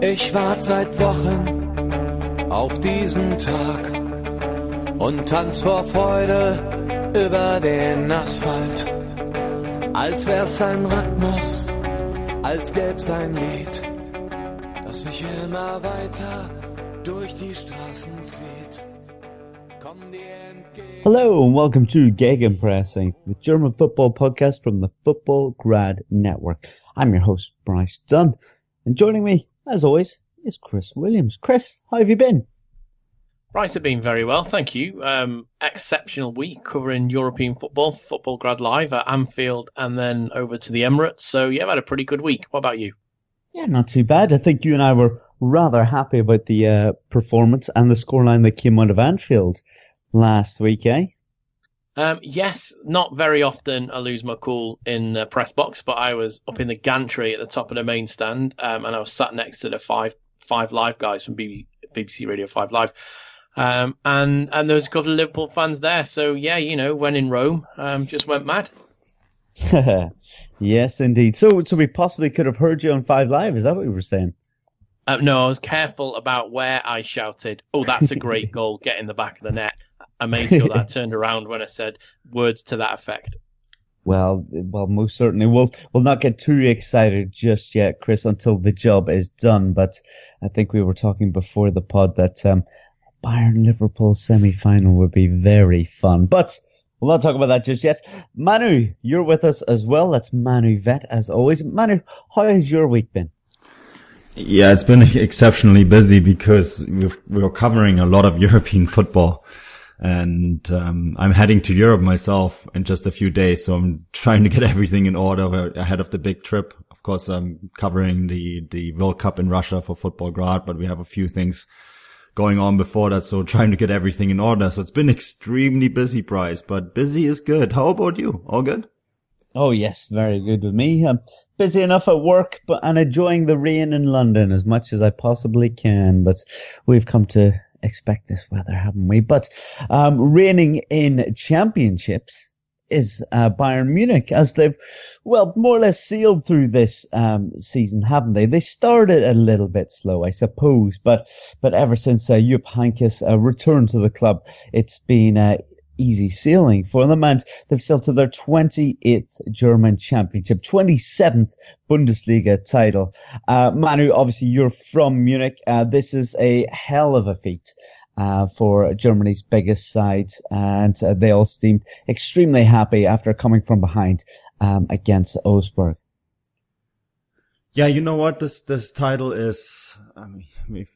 Ich warte seit Wochen auf diesen Tag und tanz vor Freude über den Asphalt. Als wär's ein Rhythmus, als gäb's ein Lied, das mich immer weiter durch die Straßen zieht. Hello and welcome to Gegenpressing, the German football podcast from the Football Grad Network. I'm your host, Bryce Dunn, and joining me, as always, is Chris Williams. Chris, how have you been? Bryce have been very well, thank you. Um, exceptional week covering European football, Futbolgrad Live at Anfield, and then over to the Emirates. So yeah, I've had a pretty good week. What about you? Yeah, not too bad. I think you and I were rather happy about the uh, performance and the scoreline that came out of Anfield last week, eh? Um, yes, not very often I lose my cool in the press box, but I was up in the gantry at the top of the main stand, um, and I was sat next to the five five live guys from BBC Radio Five Live, um, and and there was a couple of Liverpool fans there. So yeah, you know, when in Rome, um, just went mad. yes, indeed. So, so we possibly could have heard you on Five Live. Is that what you were saying? Uh, no, I was careful about where I shouted. Oh, that's a great goal! Get in the back of the net. I made sure that I turned around when I said words to that effect. Well, well, most certainly. We'll we'll not get too excited just yet, Chris, until the job is done. But I think we were talking before the pod that um, Bayern Liverpool semi final would be very fun. But we'll not talk about that just yet. Manu, you're with us as well. That's Manu Veth as always. Manu, how has your week been? Yeah, it's been exceptionally busy because we've, we're covering a lot of European football and um, I'm heading to Europe myself in just a few days. So I'm trying to get everything in order ahead of the big trip. Of course, I'm covering the the World Cup in Russia for Futbolgrad, but we have a few things going on before that. So trying to get everything in order. So it's been extremely busy, Bryce, but busy is good. How about you? All good? Oh yes, very good with me. I'm busy enough at work, but and enjoying the rain in London as much as I possibly can. But we've come to expect this weather, haven't we? But um, reigning in championships is uh, Bayern Munich, as they've, well, more or less sealed through this um, season, haven't they? They started a little bit slow, I suppose, but but ever since uh, Jupp Heynckes uh, returned to the club, it's been uh, easy sailing for them, and they've sailed to their 28th German Championship, 27th Bundesliga title. Uh, Manu, obviously you're from Munich. Uh, this is a hell of a feat. Uh, for Germany's biggest side, and uh, they all seemed extremely happy after coming from behind um, against Augsburg. Yeah, you know what? This this title is. I mean,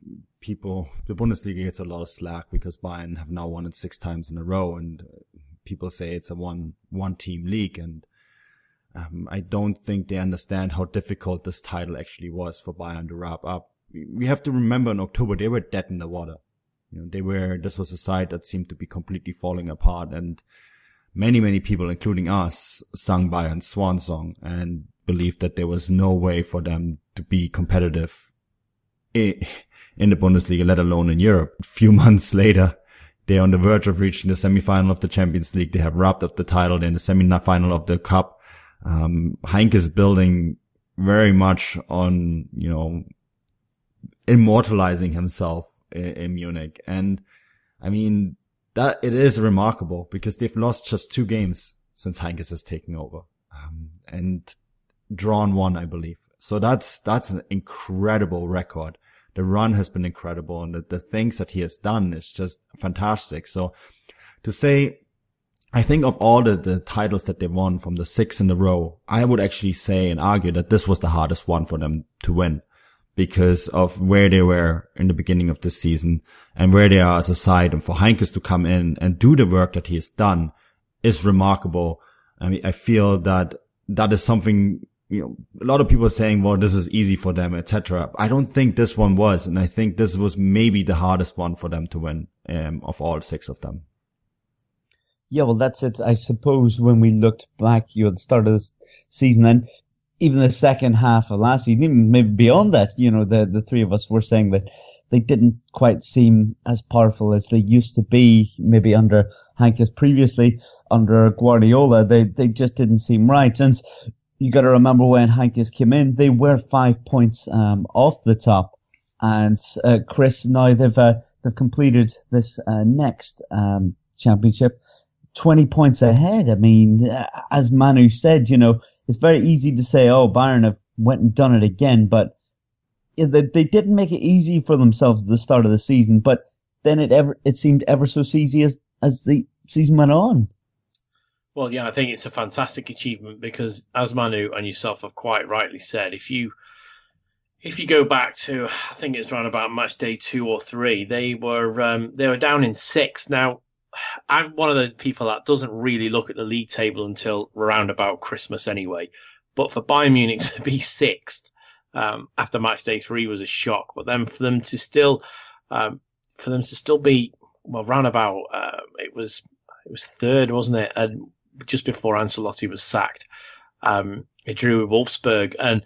people, the Bundesliga gets a lot of slack because Bayern have now won it six times in a row, and people say it's a one one team league, and um, I don't think they understand how difficult this title actually was for Bayern to wrap up. We have to remember in October they were dead in the water. You know, they were. This was a side that seemed to be completely falling apart, and many many people, including us, sung Bayern's swan song and believed that there was no way for them to be competitive in the Bundesliga, let alone in Europe. A few months later, they're on the verge of reaching the semi-final of the Champions League. They have wrapped up the title. In the semi-final of the Cup. Um, Heynckes is building very much on, you know, immortalizing himself in, in Munich. And I mean, that it is remarkable because they've lost just two games since Heynckes has taken over. Um, and drawn one, I believe. So that's, that's an incredible record the run has been incredible and the, the things that he has done is just fantastic. So to say, I think of all the, the titles that they won from the six in a row, I would actually say and argue that this was the hardest one for them to win because of where they were in the beginning of the season and where they are as a side. And for Heynckes to come in and do the work that he has done is remarkable. I mean, I feel that that is something, you know, a lot of people are saying, well, this is easy for them, etc. I don't think this one was. And I think this was maybe the hardest one for them to win, um, of all six of them. Yeah, well, that's it. I suppose when we looked back, you know, the start of the season and even the second half of last season, even maybe beyond that, you know, the, the three of us were saying that they didn't quite seem as powerful as they used to be, maybe under Heynckes previously, under Guardiola. They, they just didn't seem right. And you got to remember when Heynckes came in, they were five points, um, off the top. And, uh, Chris, now they've, uh, they've completed this, uh, next, um, championship 20 points ahead. I mean, uh, as Manu said, you know, it's very easy to say, oh, Bayern have went and done it again, but they, they didn't make it easy for themselves at the start of the season, but then it ever, it seemed ever so easy as, as the season went on. Well, yeah, I think it's a fantastic achievement because, as Manu and yourself have quite rightly said, if you if you go back to I think it's around about match day two or three, they were um, they were down in six. Now I'm one of the people that doesn't really look at the league table until around about Christmas anyway. But for Bayern Munich to be sixth um, after match day three was a shock. But then for them to still, um, for them to still be well, round about uh, it was it was third, wasn't it? And just before Ancelotti was sacked, um, it drew with Wolfsburg, and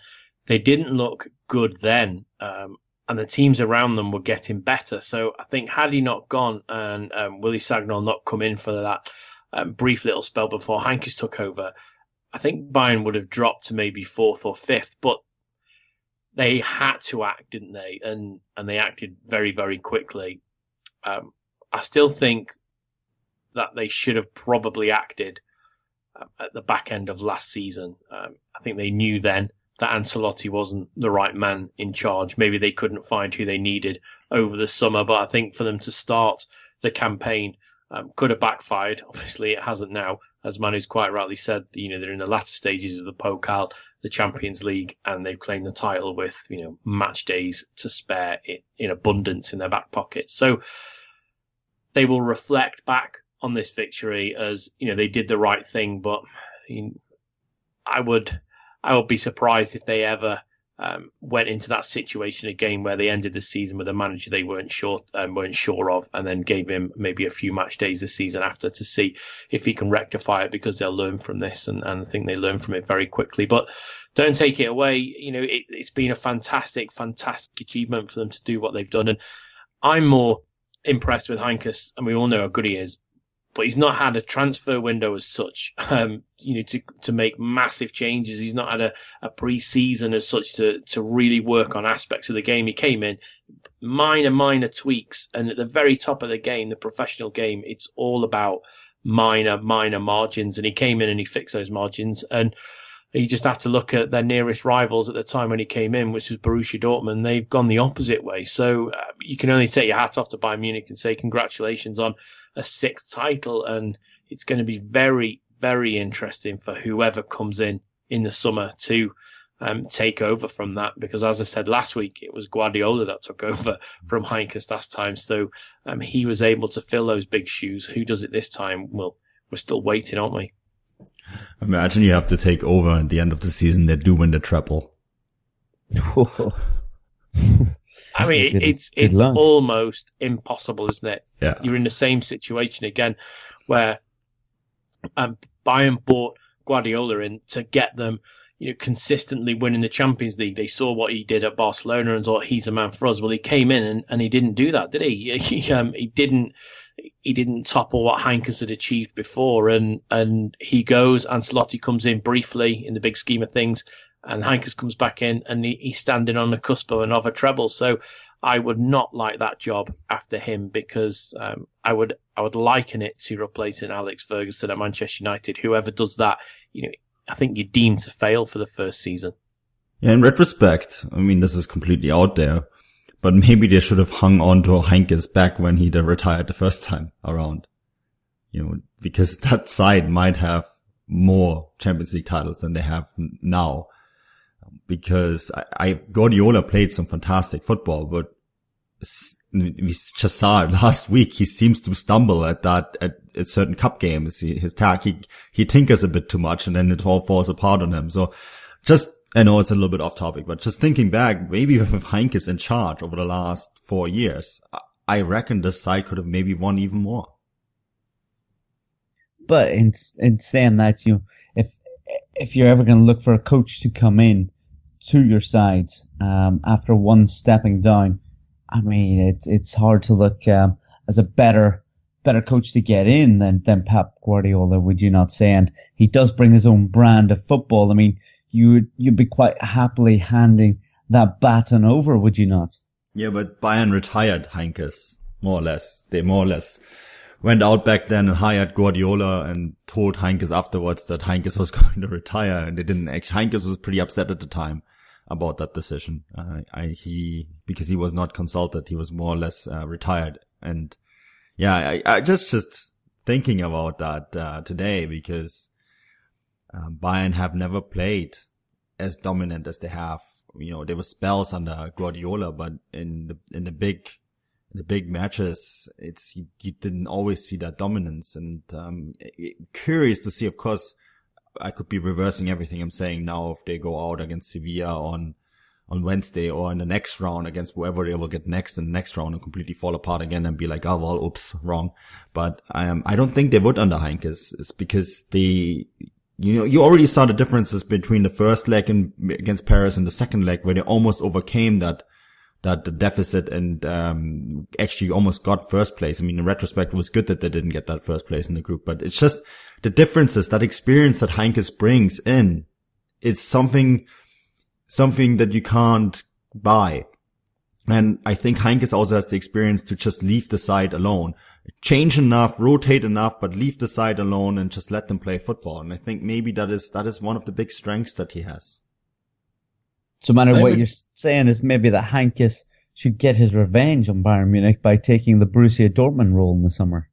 they didn't look good then. Um, and the teams around them were getting better. So I think had he not gone and um, Willy Sagnol not come in for that um, brief little spell before Heynckes took over, I think Bayern would have dropped to maybe fourth or fifth. But they had to act, didn't they? And and they acted very very quickly. Um, I still think that they should have probably acted at the back end of last season. Um, I think they knew then that Ancelotti wasn't the right man in charge. Maybe they couldn't find who they needed over the summer, but I think for them to start the campaign um, could have backfired. Obviously, it hasn't now, as Manu's quite rightly said. You know, they're in the latter stages of the Pokal, the Champions League, and they've claimed the title with you know match days to spare in, in abundance in their back pocket. So they will reflect back on this victory as you know they did the right thing, but you I would I would be surprised if they ever um, went into that situation again where they ended the season with a manager they weren't sure um, weren't sure of, and then gave him maybe a few match days this season after to see if he can rectify it because they'll learn from this, and, and I think they learn from it very quickly. But don't take it away. You know, it, it's been a fantastic, fantastic achievement for them to do what they've done, and I'm more impressed with Heynckes, and we all know how good he is but he's not had a transfer window as such, um, you know, to to make massive changes. He's not had a, a pre-season as such to to really work on aspects of the game. He came in minor minor tweaks, and at the very top of the game, the professional game, it's all about minor minor margins. And he came in and he fixed those margins, and you just have to look at their nearest rivals at the time when he came in, which was Borussia Dortmund. They've gone the opposite way. So uh, you can only take your hat off to Bayern Munich and say congratulations on a sixth title, and it's going to be very, very interesting for whoever comes in in the summer to um, take over from that. Because as I said last week, it was Guardiola that took over from Heynckes last time, so um, he was able to fill those big shoes. Who does it this time? Well, we're still waiting, aren't we? Imagine you have to take over at the end of the season. They do win the treble. I mean, it's it's luck. almost impossible, isn't it? Yeah. You're in the same situation again, where um, Bayern bought Guardiola in to get them, you know, consistently winning the Champions League. They saw what he did at Barcelona and thought he's a man for us. Well, he came in and, and he didn't do that, did he? He um, he didn't he didn't topple what Heynckes had achieved before, and and he goes. Ancelotti comes in briefly in the big scheme of things, and Heynckes comes back in and he, he's standing on the cusp of another treble. So I would not like that job after him because um, I would I would liken it to replacing Alex Ferguson at Manchester United. Whoever does that, you know, I think you're deemed to fail for the first season. Yeah, in retrospect, I mean, this is completely out there, but maybe they should have hung on to Heynckes back when he retired the first time around. You know, because that side might have more Champions League titles than they have now. Because I, I Guardiola played some fantastic football, but we just saw it last week. He seems to stumble at that at, at certain cup games. He, his tack, he, he tinkers a bit too much and then it all falls apart on him. So just, I know it's a little bit off topic, but just thinking back, maybe with Heynckes in charge over the last four years, I reckon this side could have maybe won even more. But in, in saying that, you know, if, if you're ever going to look for a coach to come in to your side, um, after one stepping down, I mean, it's it's hard to look um, as a better better coach to get in than than Pep Guardiola, would you not say? And he does bring his own brand of football. I mean, you would you'd be quite happily handing that baton over, would you not? Yeah, but Bayern retired Heynckes more or less. They more or less went out back then and hired Guardiola and told Heynckes afterwards that Heynckes was going to retire, and they didn't. Actually, Heynckes was pretty upset at the time about that decision. Uh, I, he, because he was not consulted, he was more or less uh, retired. And yeah, I, I, just, just thinking about that, uh, today because, um, Bayern have never played as dominant as they have. You know, there were spells under Guardiola, but in the, in the big, the big matches, it's, you, you didn't always see that dominance. And, um, curious to see, of course, I could be reversing everything I'm saying now if they go out against Sevilla on on Wednesday or in the next round against whoever they will get next in the next round and completely fall apart again and be like, oh well, oops, wrong. But I um, I don't think they would under Heynckes. It's because they, you know, you already saw the differences between the first leg and against Paris and the second leg where they almost overcame that that the deficit and um, actually almost got first place. I mean, in retrospect, it was good that they didn't get that first place in the group, but it's just the differences, that experience that Heynckes brings in. It's something, something that you can't buy. And I think Heynckes also has the experience to just leave the side alone. Change enough, rotate enough, but leave the side alone and just let them play football. And I think maybe that is, that is one of the big strengths that he has. So, matter maybe. what you're saying is maybe that Heynckes should get his revenge on Bayern Munich by taking the Borussia Dortmund role in the summer.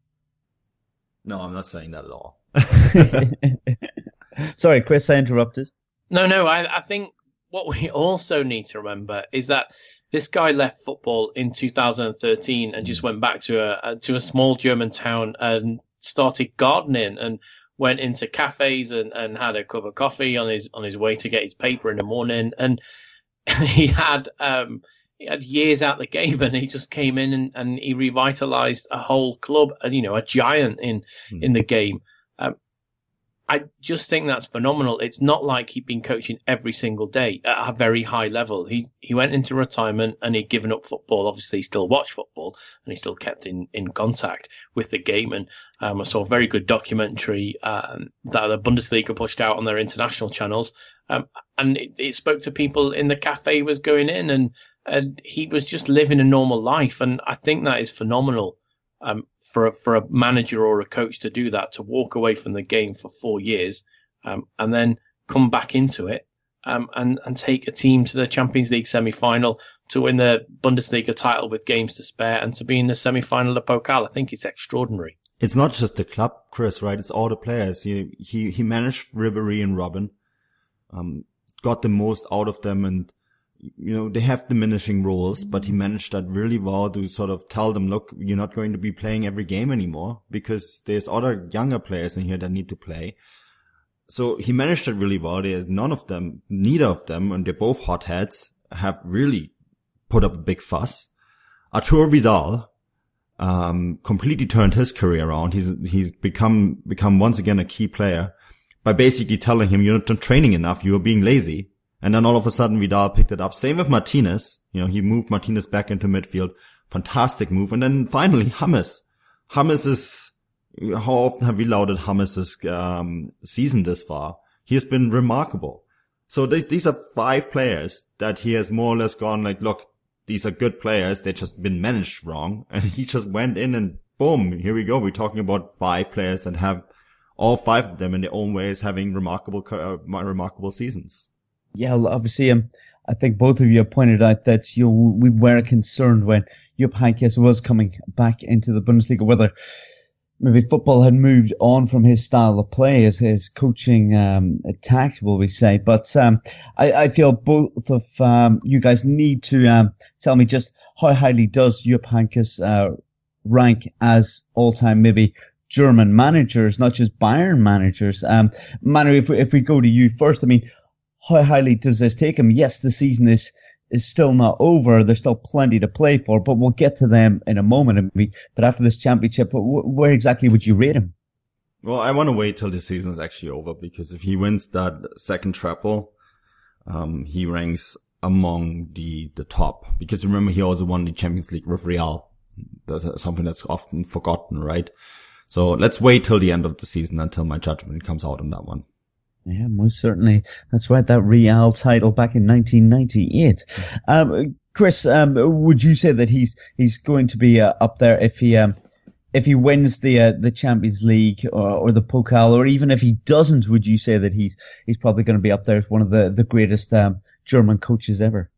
No, I'm not saying that at all. Sorry, Chris, I interrupted. No, no, I, I think what we also need to remember is that this guy left football in 2013 and just hmm. went back to a, to a small German town and started gardening and went into cafes and, and had a cup of coffee on his on his way to get his paper in the morning and he had um, he had years out the game and he just came in and, and he revitalized a whole club and you know a giant in mm. in the game um, I just think that's phenomenal. It's not like he'd been coaching every single day at a very high level. He he went into retirement and he'd given up football. Obviously, he still watched football and he still kept in, in contact with the game. And um, I saw a very good documentary um, that the Bundesliga pushed out on their international channels. Um, and it, it spoke to people in the cafe was going in and and he was just living a normal life. And I think that is phenomenal um, for a, for a manager or a coach to do that, to walk away from the game for four years, um, and then come back into it um, and and take a team to the Champions League semi final to win the Bundesliga title with games to spare and to be in the semi final of Pokal. I think it's extraordinary. It's not just the club, Chris, right? It's all the players. He he he managed Ribery and Robben, um, got the most out of them and you know, they have diminishing roles, but he managed that really well to sort of tell them, look, you're not going to be playing every game anymore because there's other younger players in here that need to play. So he managed it really well. There's none of them, neither of them, and they're both hotheads, have really put up a big fuss. Arturo Vidal, um, completely turned his career around. He's, he's become, become once again a key player by basically telling him you're not training enough. You are being lazy and then all of a sudden Vidal picked it up. Same with Martinez. You know, he moved Martinez back into midfield. Fantastic move. And then finally James. James is, how often have we lauded James's um, season this far? He has been remarkable. So th- these are five players that he has more or less gone like, look, these are good players. They've just been managed wrong. And he just went in and boom, here we go. We're talking about five players that have all five of them in their own ways having remarkable, uh, remarkable seasons yeah, obviously, um, I think both of you have pointed out that you we were concerned when Jupp Heynckes was coming back into the Bundesliga, whether maybe football had moved on from his style of play, his, his coaching um, will we say. But um, I, I, feel both of um, you guys need to um, tell me just how highly does Jupp Heynckes uh, rank as all-time maybe German managers, not just Bayern managers. Um, Manu, if we, if we go to you first, I mean, how highly does this take him? Yes, the season is is still not over. There's still plenty to play for, but we'll get to them in a moment. But after this championship, where exactly would you rate him? Well, I want to wait till the season is actually over because if he wins that second treble, um, he ranks among the the top. Because remember, he also won the Champions League with Real. That's something that's often forgotten, right? So let's wait till the end of the season until my judgment comes out on that one. Yeah, most certainly. That's right. That Real title back in 1998. Um, Chris, um, would you say that he's he's going to be uh, up there if he um, if he wins the uh, the Champions League or, or the Pokal, or even if he doesn't, would you say that he's he's probably going to be up there as one of the the greatest um, German coaches ever?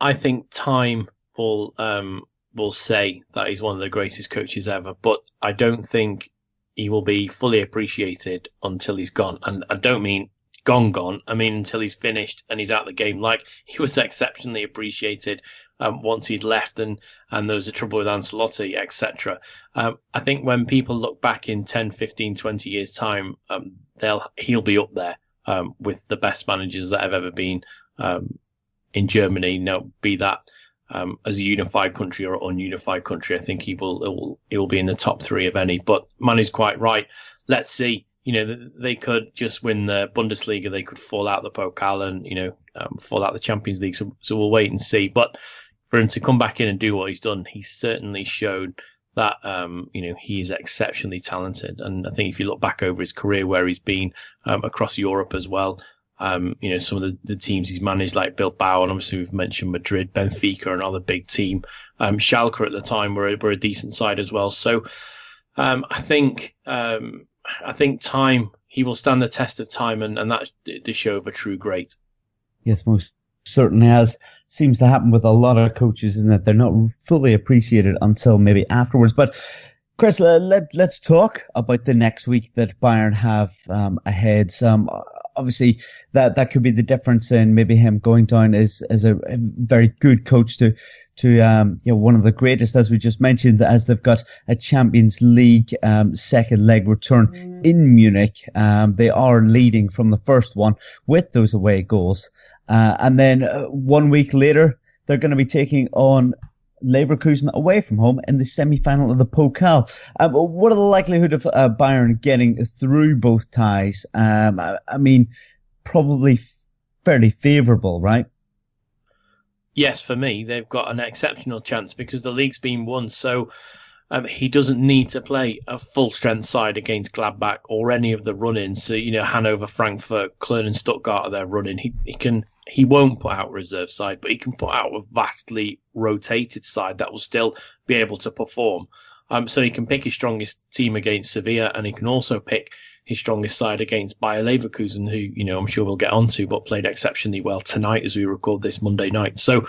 I think time will um, will say that he's one of the greatest coaches ever, but I don't think he will be fully appreciated until he's gone. And I don't mean gone, gone. I mean until he's finished and he's out the game. Like he was exceptionally appreciated um, once he'd left, and and there was a trouble with Ancelotti, etc. Um, I think when people look back in 10, 15, 20 years time, um, they'll he'll be up there um, with the best managers that have ever been um, in Germany. Now, be that um, as a unified country or ununified country. I think he will, it will, it will be in the top three of any. But Manu's quite right. Let's see. You know, they could just win the Bundesliga. They could fall out the Pokal and, you know, um, fall out the Champions League. So, so we'll wait and see. But for him to come back in and do what he's done, he's certainly shown that um, you know he is exceptionally talented. And I think if you look back over his career, where he's been um, across Europe as well, um, you know, some of the, the, teams he's managed, like Bilbao, and obviously we've mentioned Madrid, Benfica, another big team. Um, Schalke at the time were, were a decent side as well. So um, I think um, I think time he will stand the test of time, and, and that's the show of a true great. Yes, most certainly has. Seems to happen with a lot of coaches, isn't it? They're not fully appreciated until maybe afterwards. But Chris, let, let's talk about the next week that Bayern have um, ahead. Um, obviously that that could be the difference in maybe him going down as as a, very good coach to to um, you know one of the greatest as we just mentioned as they've got a Champions League um, second leg return mm. in Munich. Um, they are leading from the first one with those away goals, uh, and then uh, one week later they're going to be taking on Leverkusen away from home in the semi-final of the Pokal. Um, what are the likelihood of uh, Bayern getting through both ties? Um, I, I, mean, probably fairly favourable, right? Yes, for me, they've got an exceptional chance because the league's been won. So um, he doesn't need to play a full strength side against Gladbach or any of the run-ins. So you know, Hanover, Frankfurt, Köln, and Stuttgart are there running. He he can he won't put out a reserve side, but he can put out a vastly rotated side that will still be able to perform. Um, so he can pick his strongest team against Sevilla, and he can also pick his strongest side against Bayer Leverkusen, who you know I'm sure we'll get onto, but played exceptionally well tonight as we record this Monday night. So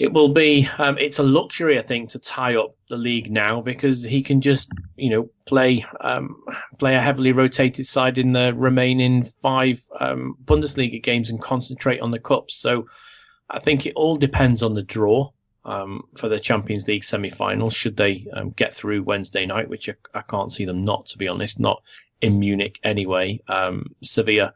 it will be um, it's a luxury I think to tie up the league now because he can just you know play um, play a heavily rotated side in the remaining five um, Bundesliga games and concentrate on the cups. So I think it all depends on the draw um, for the Champions League semi-finals. Should they um, get through Wednesday night, which I, I, can't see them not to be honest, not in Munich anyway. Um, Sevilla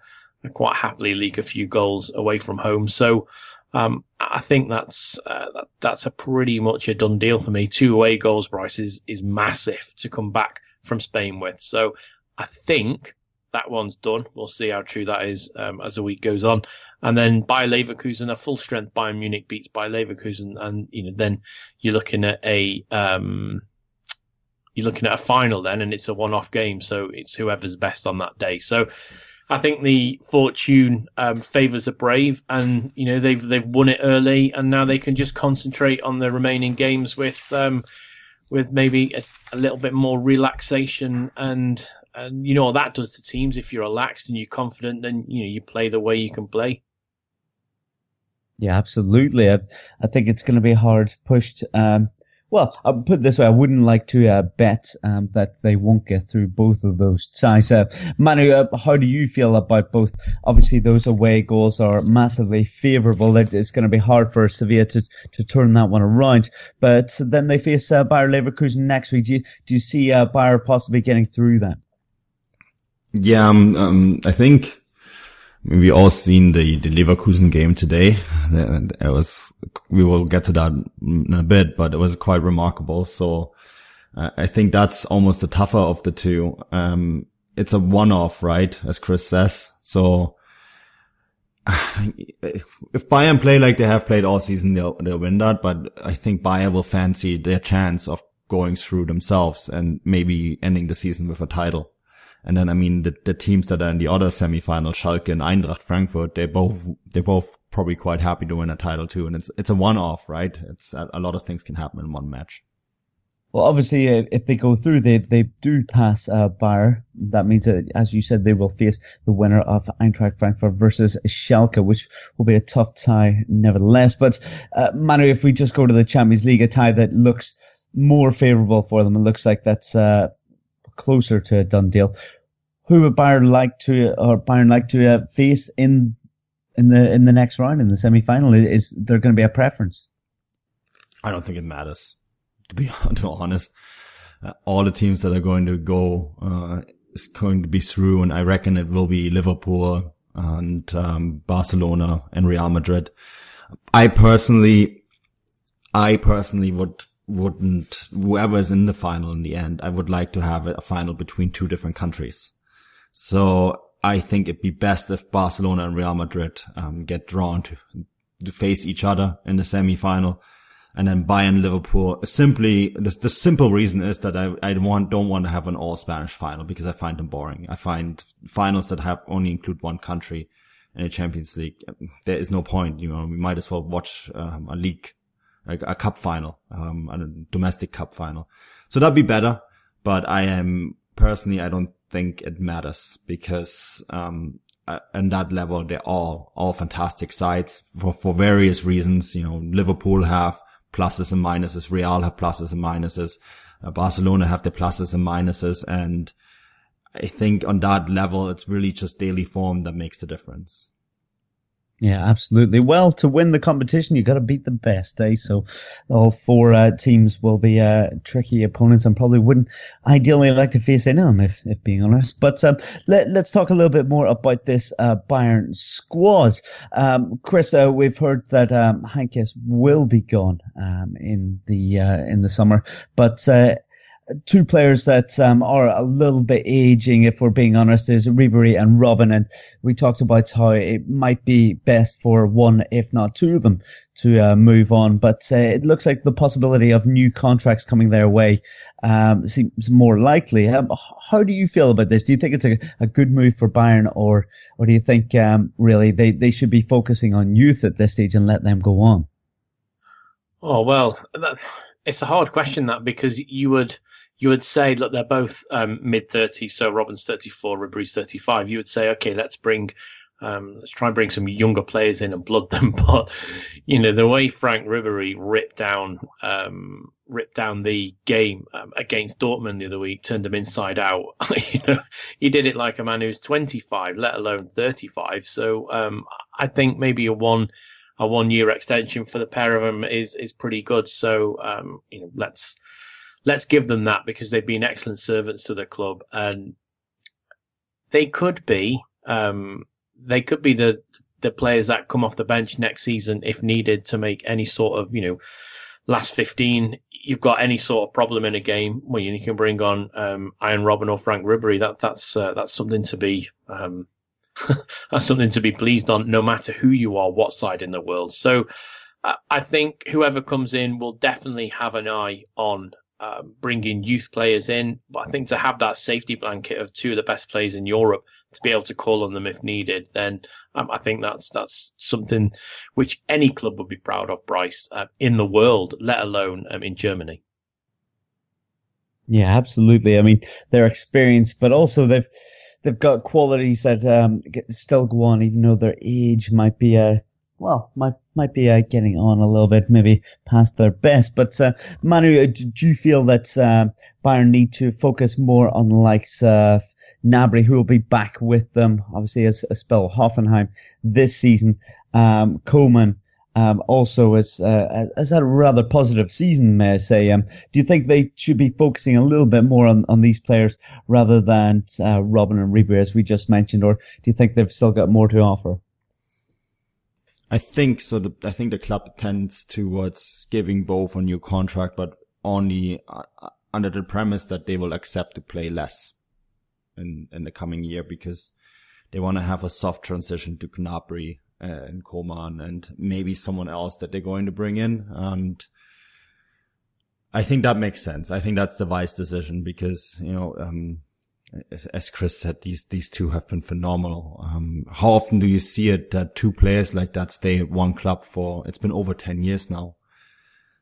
quite happily leak a few goals away from home, so. Um, I think that's uh, that, that's a pretty much a done deal for me. Two away goals, Bryce is is massive to come back from Spain with. So I think that one's done. We'll see how true that is um, as the week goes on. And then Bayer Leverkusen, a full strength Bayern Munich beats Bayer Leverkusen, and you know then you're looking at a um, you're looking at a final then, and it's a one-off game, so it's whoever's best on that day. So I think the fortune um, favors the brave, and you know they've they've won it early, and now they can just concentrate on the remaining games with um, with maybe a, a, little bit more relaxation, and and you know what that does to teams. If you're relaxed and you're confident, then you know you play the way you can play. Yeah, absolutely. I, I think it's going to be hard pushed um, Well, I'll put it this way: I wouldn't like to uh, bet um, that they won't get through both of those ties. Uh, Manu, uh, how do you feel about both? Obviously, those away goals are massively favourable. It's going to be hard for Sevilla to, to turn that one around. But then they face uh, Bayer Leverkusen next week. Do you, do you see uh, Bayer possibly getting through that? Yeah, um, um, I think we all seen the, the Leverkusen game today. It was, we will get to that in a bit, but it was quite remarkable. So uh, I think that's almost the tougher of the two. Um, it's a one-off, right? As Chris says. So if Bayern play like they have played all season, they'll, they'll win that. But I think Bayern will fancy their chance of going through themselves and maybe ending the season with a title. And then, I mean, the, the teams that are in the other semifinal, Schalke and Eintracht Frankfurt, they both, they both probably quite happy to win a title too. And it's, it's a one-off, right? It's a, a lot of things can happen in one match. Well, obviously, uh, if they go through, they they do pass uh, Bayer. That means that, as you said, they will face the winner of Eintracht Frankfurt versus Schalke, which will be a tough tie, nevertheless. But uh, Manu, if we just go to the Champions League, a tie that looks more favourable for them, it looks like that's uh, closer to a done deal. Who would Bayern like to or Bayern like to uh, face in in the in the next round in the semi final? Is there going to be a preference? I don't think it matters. To be, honest, uh, all the teams that are going to go uh, is going to be through, and I reckon it will be Liverpool and um, Barcelona and Real Madrid. I personally, I personally would wouldn't whoever is in the final in the end. I would like to have a final between two different countries. So I think it'd be best if Barcelona and Real Madrid um, get drawn to, to face each other in the semi-final. And then Bayern Liverpool simply, the, the simple reason is that I, I want, don't want to have an all Spanish final because I find them boring. I find finals that have only include one country in a Champions League. There is no point, you know, we might as well watch um, a league, a, a cup final, um, a domestic cup final. So that'd be better. But I am personally, I don't think it matters because, um, uh, that level, they're all, all fantastic sides for, for various reasons. You know, Liverpool have pluses and minuses. Real have pluses and minuses. Uh, Barcelona have the pluses and minuses. And I think on that level, it's really just daily form that makes the difference. Yeah, absolutely. Well, to win the competition, you've got to beat the best, eh? So, all four uh, teams will be uh, tricky opponents, and probably wouldn't ideally like to face any of them, if, if being honest. But um, let, us talk a little bit more about this uh, Bayern squad. Um, Chris, uh, we've heard that um, Heynckes will be gone um, in the uh, in the summer, but uh, two players that um, are a little bit aging, if we're being honest, is Ribery and Robben. And we talked about how it might be best for one, if not two of them, to uh, move on. But uh, it looks like the possibility of new contracts coming their way um, seems more likely. Um, how do you feel about this? Do you think it's a, a good move for Bayern, or or do you think um, really they, they should be focusing on youth at this stage and let them go on? Oh well. That it's a hard question that because you would you would say look they're both um, mid 30s so Robben's 34 Ribery's 35 you would say okay let's bring um, let's try and bring some younger players in and blood them. But you know the way Franck Ribery ripped down um, ripped down the game um, against Dortmund the other week turned them inside out you know he did it like a man who's 25 let alone 35 so um, I think maybe a one a one year extension for the pair of them is is pretty good. So um, you know, let's let's give them that because they've been excellent servants to the club, and they could be um, they could be the the players that come off the bench next season if needed to make any sort of you know last 15 you've got any sort of problem in a game well you can bring on um, Arjen Robben or Franck Ribery that that's uh, that's something to be um, that's something to be pleased on, no matter who you are, what side in the world. So uh, I think whoever comes in will definitely have an eye on uh, bringing youth players in. But I think to have that safety blanket of two of the best players in Europe to be able to call on them if needed, then um, I think that's that's something which any club would be proud of, Bryce, uh, in the world, let alone um, in Germany. Yeah, absolutely. I mean, their experience, but also they've they've got qualities that um, still go on, even though their age might be uh, well, might might be uh, getting on a little bit, maybe past their best. But uh, Manu, uh, do you feel that uh, Bayern need to focus more on likes of Gnabry, who will be back with them, obviously as a spell Hoffenheim this season, um, Coman. Um, also has, uh, has had a rather positive season, may I say. Um, do you think they should be focusing a little bit more on, on these players rather than uh, Robben and Ribery, as we just mentioned, or do you think they've still got more to offer? I think so. The, I think the club tends towards giving both a new contract, but only uh, uh, under the premise that they will accept to play less in in the coming year because they want to have a soft transition to Gnabry uh, and Coman and maybe someone else that they're going to bring in. And I think that makes sense. I think that's the wise decision because you know. Um, as Chris said, these these two have been phenomenal. Um, how often do you see it that two players like that stay at one club for? It's been over ten years now,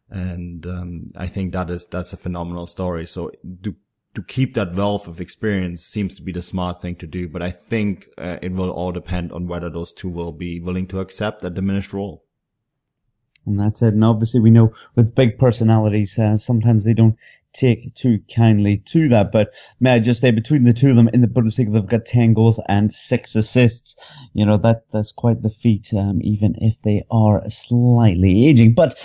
and um, I think that is that's a phenomenal story. So to to keep that wealth of experience seems to be the smart thing to do. But I think uh, it will all depend on whether those two will be willing to accept a diminished role. And that's it. And obviously, we know with big personalities, uh, sometimes they don't take too kindly to that. But may I just say, between the two of them in the Bundesliga, they've got 10 goals and 6 assists. You know, that, that's quite the feat, um, even if they are slightly aging. But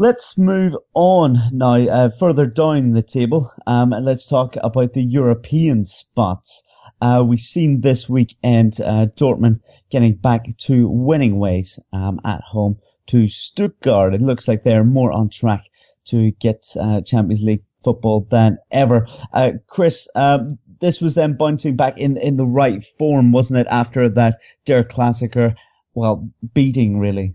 let's move on now, uh, further down the table, um, and let's talk about the European spots. Uh, we've seen this weekend, uh, Dortmund getting back to winning ways, um, at home to Stuttgart. It looks like they're more on track to get uh, Champions League football than ever. Uh, Chris, um, this was them bouncing back in in the right form, wasn't it? After that Der Klassiker, well, beating really.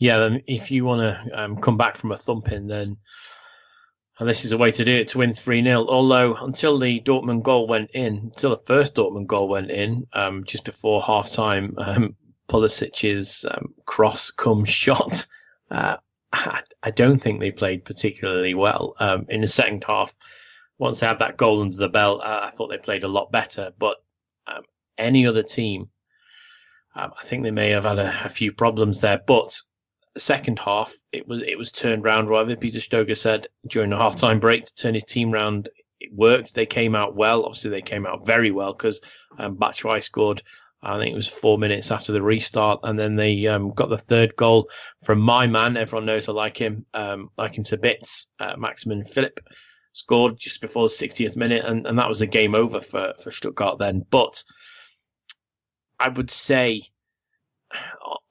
Yeah, if you want to um, come back from a thumping, then and this is a way to do it to win 3 0. Although, until the Dortmund goal went in, until the first Dortmund goal went in, um, just before half time, um, Pulisic's um, cross come shot. Uh, I, don't think they played particularly well um, in the second half. Once they had that goal under the belt, uh, I thought they played a lot better. But um, any other team, um, I think they may have had a, a few problems there. But the second half, it was it was turned round. Rather, Peter Stöger said during the halftime break to turn his team round, it worked. They came out well. Obviously, they came out very well because um, scored. I think it was four minutes after the restart, and then they um, got the third goal from my man. Everyone knows I like him, um, like him to bits. Uh, Maximilian Philipp scored just before the 60th minute, and, and that was a game over for for Stuttgart then. But I would say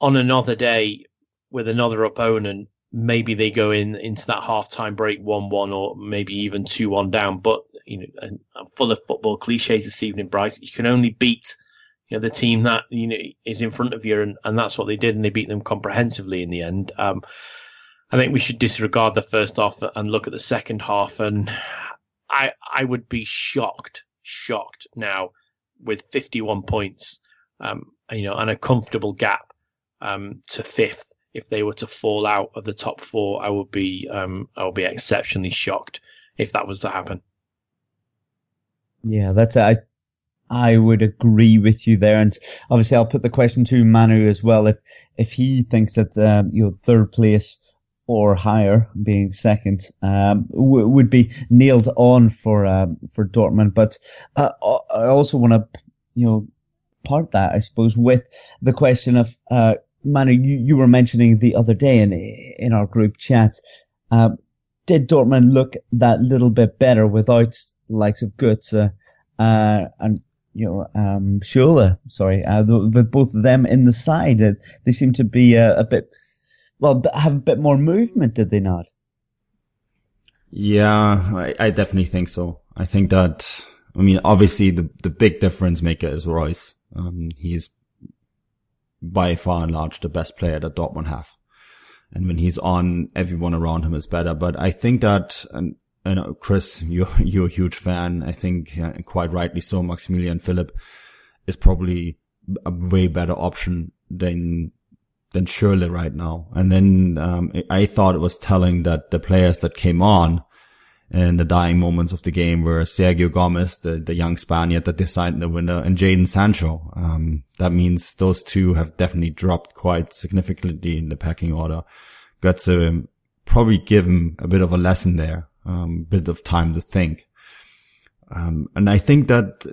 on another day, with another opponent, maybe they go in into that half-time break one-one or maybe even two-one down. But you know, and I'm full of football cliches this evening, Bryce. You can only beat you know the team that you know is in front of you, and, and that's what they did, and they beat them comprehensively in the end. Um, I think we should disregard the first half and look at the second half, and I I would be shocked, shocked now with 51 points, um, you know, and a comfortable gap um, to fifth if they were to fall out of the top four, I would be um, I would be exceptionally shocked if that was to happen. Yeah, that's I I would agree with you there, and obviously I'll put the question to Manu as well if if he thinks that um, you know third place or higher, being second, um, w- would be nailed on for um, for Dortmund. But uh, I also want to you know part that I suppose with the question of uh, Manu, you, you were mentioning the other day in in our group chat. Uh, did Dortmund look that little bit better without the likes of Götze uh, and you know um, Schürrle? Sorry, uh, with both of them in the side, uh, they seem to be a, a bit well have a bit more movement, did they not? Yeah, I, I definitely think so. I think that I mean, obviously the, the big difference maker is Reus. Um, he's by far and large the best player that Dortmund have. And when he's on, everyone around him is better. But I think that, and, and Chris, you're, you're a huge fan. I think yeah, quite rightly so. Maximilian Philipp is probably a way better option than than Schürrle right now. And then um, I thought it was telling that the players that came on in the dying moments of the game were Sergio Gomez, the, the young Spaniard that in the window, and Jadon Sancho. Um, that means those two have definitely dropped quite significantly in the pecking order. Götze probably give him a bit of a lesson there, um, bit of time to think. Um, and I think that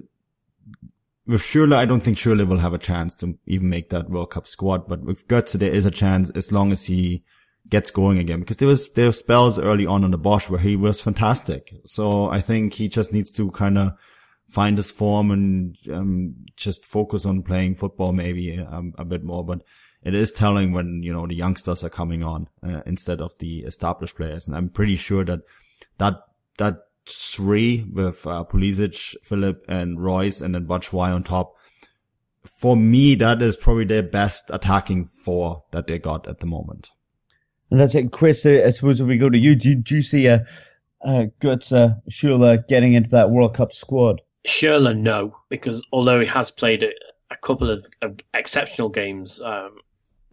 with Schürrle, I don't think Schürrle will have a chance to even make that World Cup squad. But with Götze, there is a chance as long as he gets going again. Because there was there were spells early on in the Bosz where he was fantastic. So I think he just needs to kind of find his form and um, just focus on playing football maybe um, a bit more. But it is telling when you know the youngsters are coming on uh, instead of the established players. And I'm pretty sure that that that three with uh, Pulisic, Philipp, and Reus, and then Batshuayi on top. For me, that is probably their best attacking four that they got at the moment. And that's it, Chris. Uh, I suppose if we go to you, do, do you see a, a good uh, Schürrle getting into that World Cup squad? Schürrle, no, because although he has played a, a couple of, of, exceptional games um,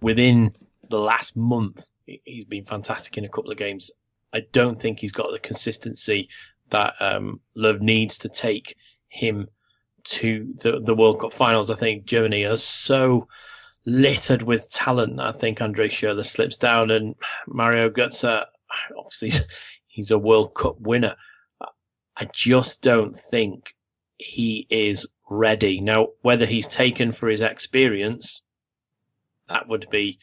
within the last month, he's been fantastic in a couple of games. I don't think he's got the consistency that um, Löw needs to take him to the, the World Cup finals. I think Germany are so littered with talent. I think Andre Schürrle slips down, and Mario Götze, obviously, he's a World Cup winner. I just don't think he is ready. Now, whether he's taken for his experience, that would be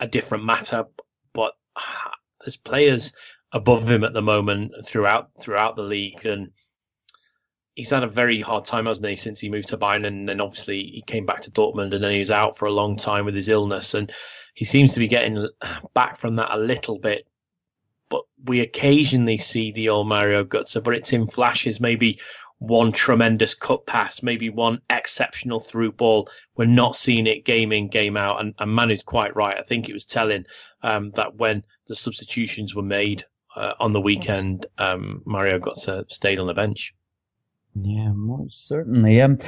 a different matter. But ah, there's players above him at the moment throughout throughout the league, and he's had a very hard time, hasn't he, since he moved to Bayern, and then obviously he came back to Dortmund, and then he was out for a long time with his illness, and he seems to be getting back from that a little bit. But we occasionally see the old Mario Götze, but it's in flashes. Maybe one tremendous cut pass, maybe one exceptional through ball. We're not seeing it game in, game out. And, and Manu's quite right. I think it was telling um, that when the substitutions were made uh, on the weekend, um, Mario Götze stayed on the bench. Yeah, most certainly. Um,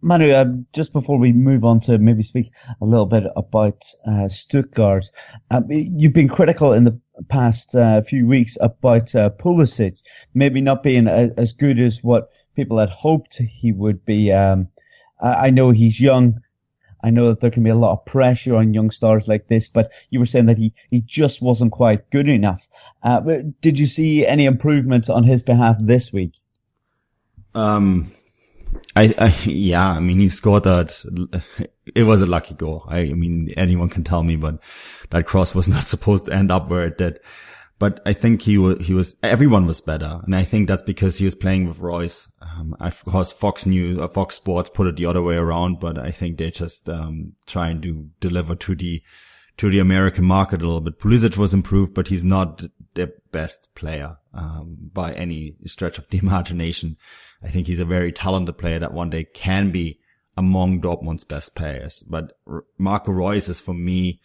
Manu, uh, just before we move on to maybe speak a little bit about uh, Stuttgart, uh, you've been critical in the past uh, few weeks about uh, Pulisic maybe not being a, as good as what people had hoped he would be. Um, I, I know he's young. I know that there can be a lot of pressure on young stars like this, but you were saying that he, he just wasn't quite good enough. Uh, did you see any improvements on his behalf this week? Um, I, I, yeah, I mean, he scored that. It was a lucky goal. I, I mean, anyone can tell me, but that cross was not supposed to end up where it did. But I think he was, he was, everyone was better. And I think that's because he was playing with Reus. Um, of course, Fox News, uh, Fox Sports put it the other way around, but I think they're just, um, trying to deliver to the, to the American market a little bit. Pulisic was improved, but he's not the best player, um, by any stretch of the imagination. I think he's a very talented player that one day can be among Dortmund's best players. But Marco Reus is for me,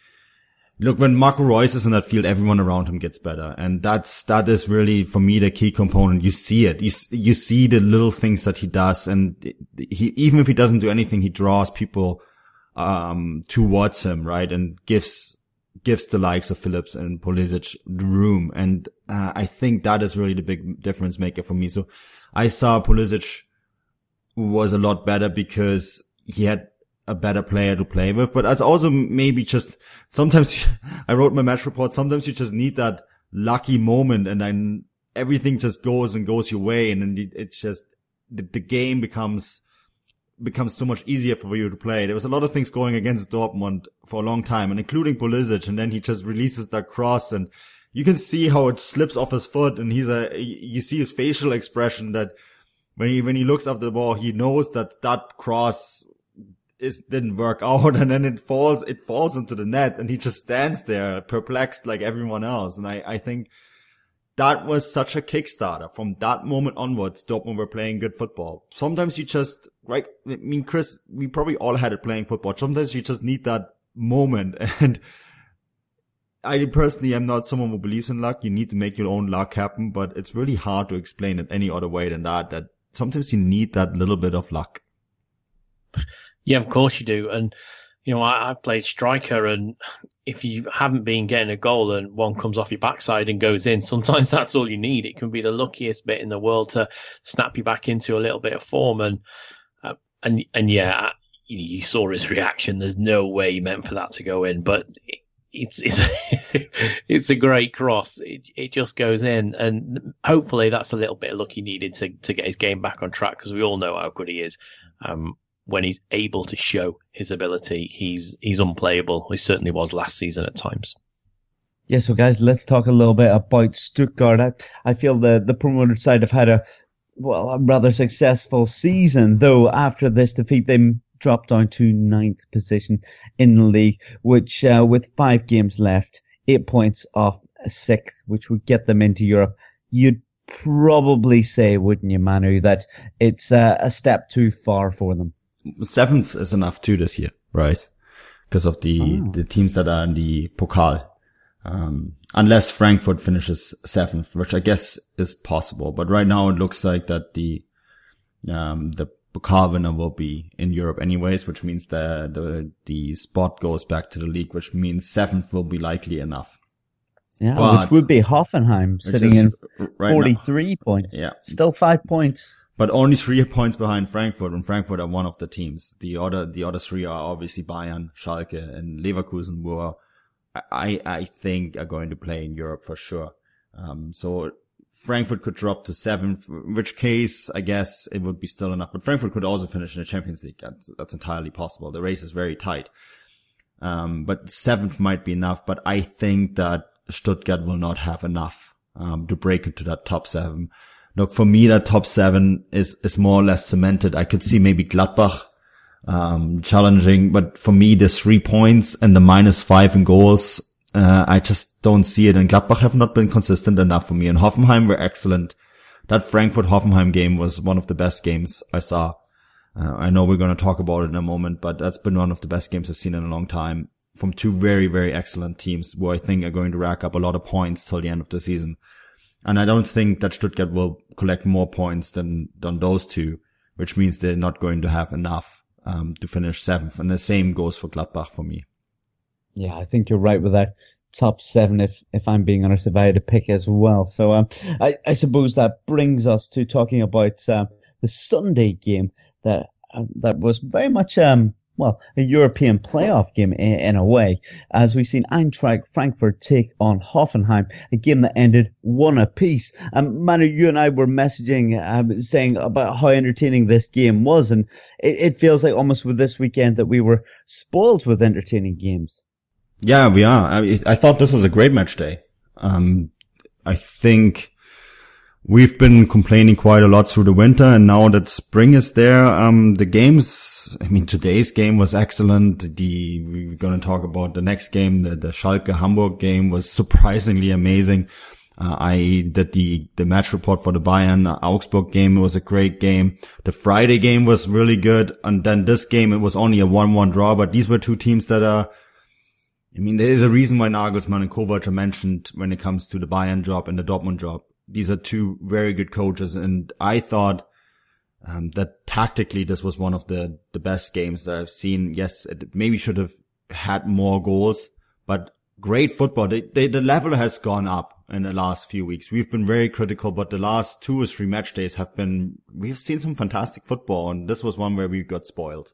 look, when Marco Reus is in that field, everyone around him gets better. And that's, that is really for me the key component. You see it. You, you see the little things that he does. And he, even if he doesn't do anything, he draws people, um, towards him, right? And gives, gives the likes of Phillips and Pulisic the room. And, uh, I think that is really the big difference maker for me. So I saw Pulisic was a lot better because he had a better player to play with, but that's also maybe just sometimes I wrote my match report. Sometimes you just need that lucky moment and then everything just goes and goes your way. And then it's just the, the game becomes, becomes so much easier for you to play. There was a lot of things going against Dortmund for a long time and including Pulisic. And then he just releases that cross and you can see how it slips off his foot and he's a, you see his facial expression that when he, when he looks after the ball, he knows that that cross is didn't work out and then it falls it falls into the net and he just stands there perplexed like everyone else and I I think that was such a kickstarter. From that moment onwards, Dortmund were playing good football. Sometimes you just, right? I mean, Chris, we probably all had it playing football. Sometimes you just need that moment. And I personally am not someone who believes in luck. You need to make your own luck happen, but it's really hard to explain it any other way than that, that sometimes you need that little bit of luck. Yeah, of course you do. And, you know, I, I played striker and if you haven't been getting a goal and one comes off your backside and goes in, sometimes that's all you need. It can be the luckiest bit in the world to snap you back into a little bit of form. And uh, and and yeah, you, you, saw his reaction. There's no way he meant for that to go in, but it's it's it's a great cross. It it just goes in, and hopefully that's a little bit of luck he needed to to get his game back on track because we all know how good he is. Um, when he's able to show his ability, he's he's unplayable. He certainly was last season at times. Yeah, so guys, let's talk a little bit about Stuttgart. I, I feel the the promoted side have had a well a rather successful season, though. After this defeat, they dropped down to ninth position in the league, which uh, with five games left, eight points off sixth, which would get them into Europe. You'd probably say, wouldn't you, Manu, that it's uh, a step too far for them seventh is enough too this year, right? Because of the, oh. the teams that are in the Pokal. Um, unless Frankfurt finishes seventh, which I guess is possible. But right now it looks like that the, um, the Winner will be in Europe anyways, which means the, the, the spot goes back to the league, which means seventh will be likely enough. Yeah, but, which would be Hoffenheim sitting in right 43 now, points. Yeah. Still five points but only three points behind Frankfurt, and Frankfurt are one of the teams. The other, the other three are obviously Bayern, Schalke, and Leverkusen, who I, I think are going to play in Europe for sure. Um, so Frankfurt could drop to seventh, which case I guess it would be still enough. But Frankfurt could also finish in the Champions League. That's, that's entirely possible. The race is very tight. Um, but seventh might be enough, but I think that Stuttgart will not have enough, um, to break into that top seven look, for me, that top seven is, is more or less cemented. I could see maybe Gladbach, um, challenging, but for me, the three points and the minus five in goals, uh, I just don't see it. And Gladbach have not been consistent enough for me. And Hoffenheim were excellent. That Frankfurt Hoffenheim game was one of the best games I saw. Uh, I know we're going to talk about it in a moment, but that's been one of the best games I've seen in a long time from two very, very excellent teams who I think are going to rack up a lot of points till the end of the season. And I don't think that Stuttgart will collect more points than, than those two, which means they're not going to have enough, um, to finish seventh. And the same goes for Gladbach for me. Yeah, I think you're right with that top seven if if I'm being honest if I had to pick as well. So um I, I suppose that brings us to talking about um, the Sunday game that uh, that was very much um well, a European playoff game in, in, a way, as we've seen Eintracht Frankfurt take on Hoffenheim, a game that ended one apiece. Um, Manu, you and I were messaging, um, saying about how entertaining this game was, and it, it feels like almost with this weekend that we were spoiled with entertaining games. Yeah, we are. I, I thought this was a great match day. Um, I think We've been complaining quite a lot through the winter and now that spring is there, um, the games, I mean, today's game was excellent. The, we're going to talk about the next game, the, the Schalke Hamburg game was surprisingly amazing. Uh, I that the the match report for the Bayern Augsburg game It was a great game. The Friday game was really good, and then this game it was only a one-one draw. But these were two teams that are. I mean, there is a reason why Nagelsmann and Kovac are mentioned when it comes to the Bayern job and the Dortmund job these are two very good coaches, and I thought um, that tactically this was one of the the best games that I've seen. Yes, it maybe should have had more goals, but great football. They, they, the level has gone up in the last few weeks. We've been very critical, but the last two or three match days have been, we've seen some fantastic football, and this was one where we got spoiled.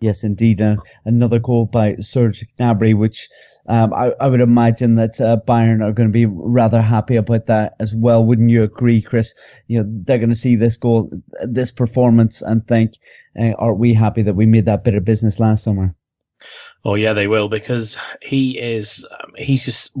Yes, indeed. Uh, another goal by Serge Gnabry, which um, I, I, would imagine that uh, Bayern are going to be rather happy about that as well. Wouldn't you agree, Chris? You know, they're going to see this goal, this performance, and think, uh, "Are we happy that we made that bit of business last summer?" Oh yeah, they will because he is. Um, he's just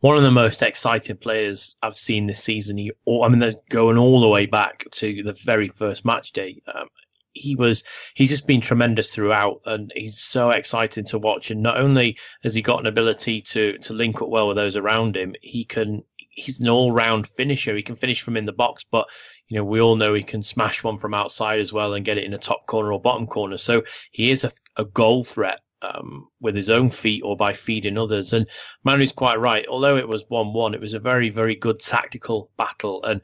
one of the most exciting players I've seen this season. He, I mean, they're going all the way back to the very first match day. Um, he was he's just been tremendous throughout and he's so exciting to watch and not only has he got an ability to to link up well with those around him he can he's an all-round finisher he can finish from in the box but you know we all know he can smash one from outside as well and get it in the top corner or bottom corner so he is a, a goal threat um, with his own feet or by feeding others. And Manu's quite right. Although it was 1 1, it was a very, very good tactical battle. And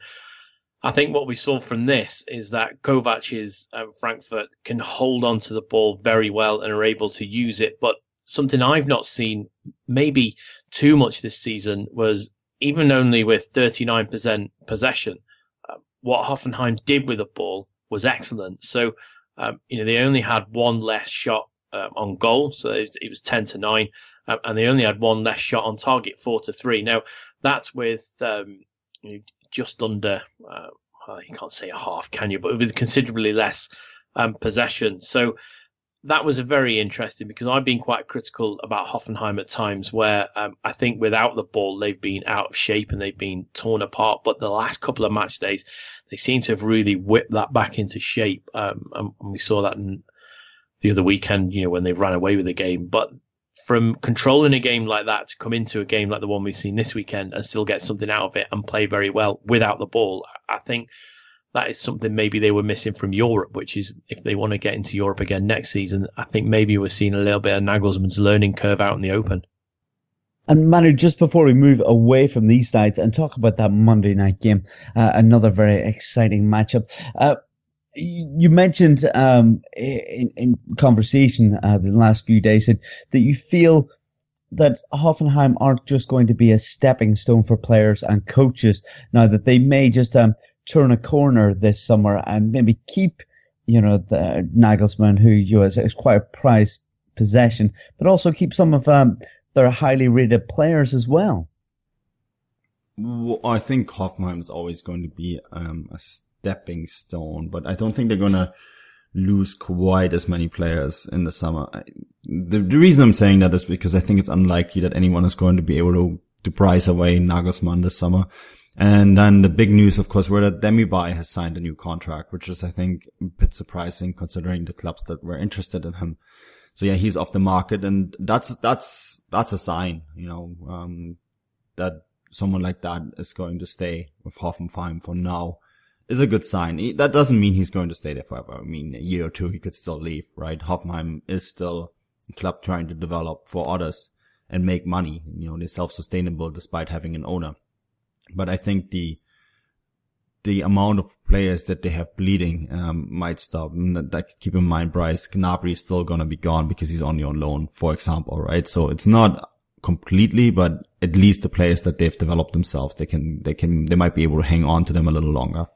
I think what we saw from this is that Kovac's um, Frankfurt can hold on to the ball very well and are able to use it. But something I've not seen maybe too much this season was even only with 39% possession, uh, what Hoffenheim did with the ball was excellent. So, um, you know, they only had one less shot um, on goal, so it, was 10 to 9, um, and they only had one less shot on target, 4 to 3. Now, that's with um, you know, just under, uh, well, you can't say a half, can you? But with considerably less um, possession. So that was very interesting because I've been quite critical about Hoffenheim at times where um, I think without the ball they've been out of shape and they've been torn apart. But the last couple of match days, they seem to have really whipped that back into shape. Um, and we saw that in the other weekend, you know, when they ran away with the game. But from controlling a game like that to come into a game like the one we've seen this weekend and still get something out of it and play very well without the ball, I think that is something maybe they were missing from Europe, which is if they want to get into Europe again next season, I think maybe we're seeing a little bit of Nagelsmann's learning curve out in the open. And Manu, just before we move away from these sides and talk about that Monday night game, uh, another very exciting matchup. Uh, you mentioned um, in, in, conversation uh, the last few days that, that you feel that Hoffenheim aren't just going to be a stepping stone for players and coaches now that they may just um, turn a corner this summer and maybe keep you know the Nagelsmann who you know, is, quite a prized possession but also keep some of um, their highly rated players as well. well I think Hoffenheim is always going to be um, a stepping stone, but I don't think they're gonna lose quite as many players in the summer. the, the reason I'm saying that is because I think it's unlikely that anyone is going to be able to, to price away Nagelsmann this summer. And then the big news, of course, were that Demirbay has signed a new contract, which is, I think, a bit surprising considering the clubs that were interested in him. So yeah, he's off the market and that's, that's, that's a sign, you know, um, that someone like that is going to stay with Hoffenheim for now is a good sign. That doesn't mean he's going to stay there forever. I mean, a year or two, he could still leave, right? Hoffenheim is still a club trying to develop for others and make money. You know, they're self-sustainable despite having an owner. But I think the, the amount of players that they have bleeding, um, might stop. That, that, keep in mind, Bryce Gnabry is still going to be gone because he's only on loan, for example, right? So it's not completely, but at least the players that they've developed themselves, they can, they can, they might be able to hang on to them a little longer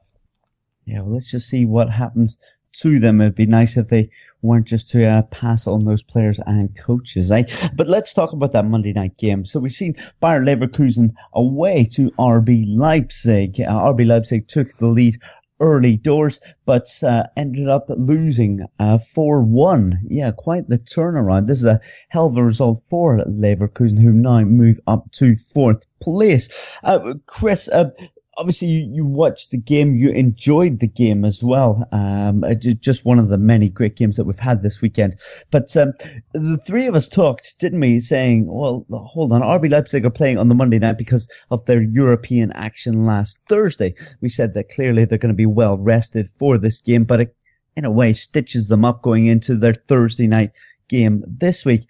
yeah, well, let's just see what happens to them. It'd be nice if they weren't just to uh, pass on those players and coaches, eh? But let's talk about that Monday night game. So we've seen Bayer Leverkusen away to RB Leipzig. Uh, RB Leipzig took the lead early doors, but uh, ended up losing uh, 4-1. Yeah, quite the turnaround. This is a hell of a result for Leverkusen, who now move up to fourth place. Uh, Chris, uh, obviously you, you watched the game, you enjoyed the game as well. Um, uh, just one of the many great games that we've had this weekend. But um, the three of us talked, didn't we, saying, well, hold on, RB Leipzig are playing on the Monday night because of their European action last Thursday. We said that clearly they're going to be well rested for this game, but it, in a way, stitches them up going into their Thursday night game this week.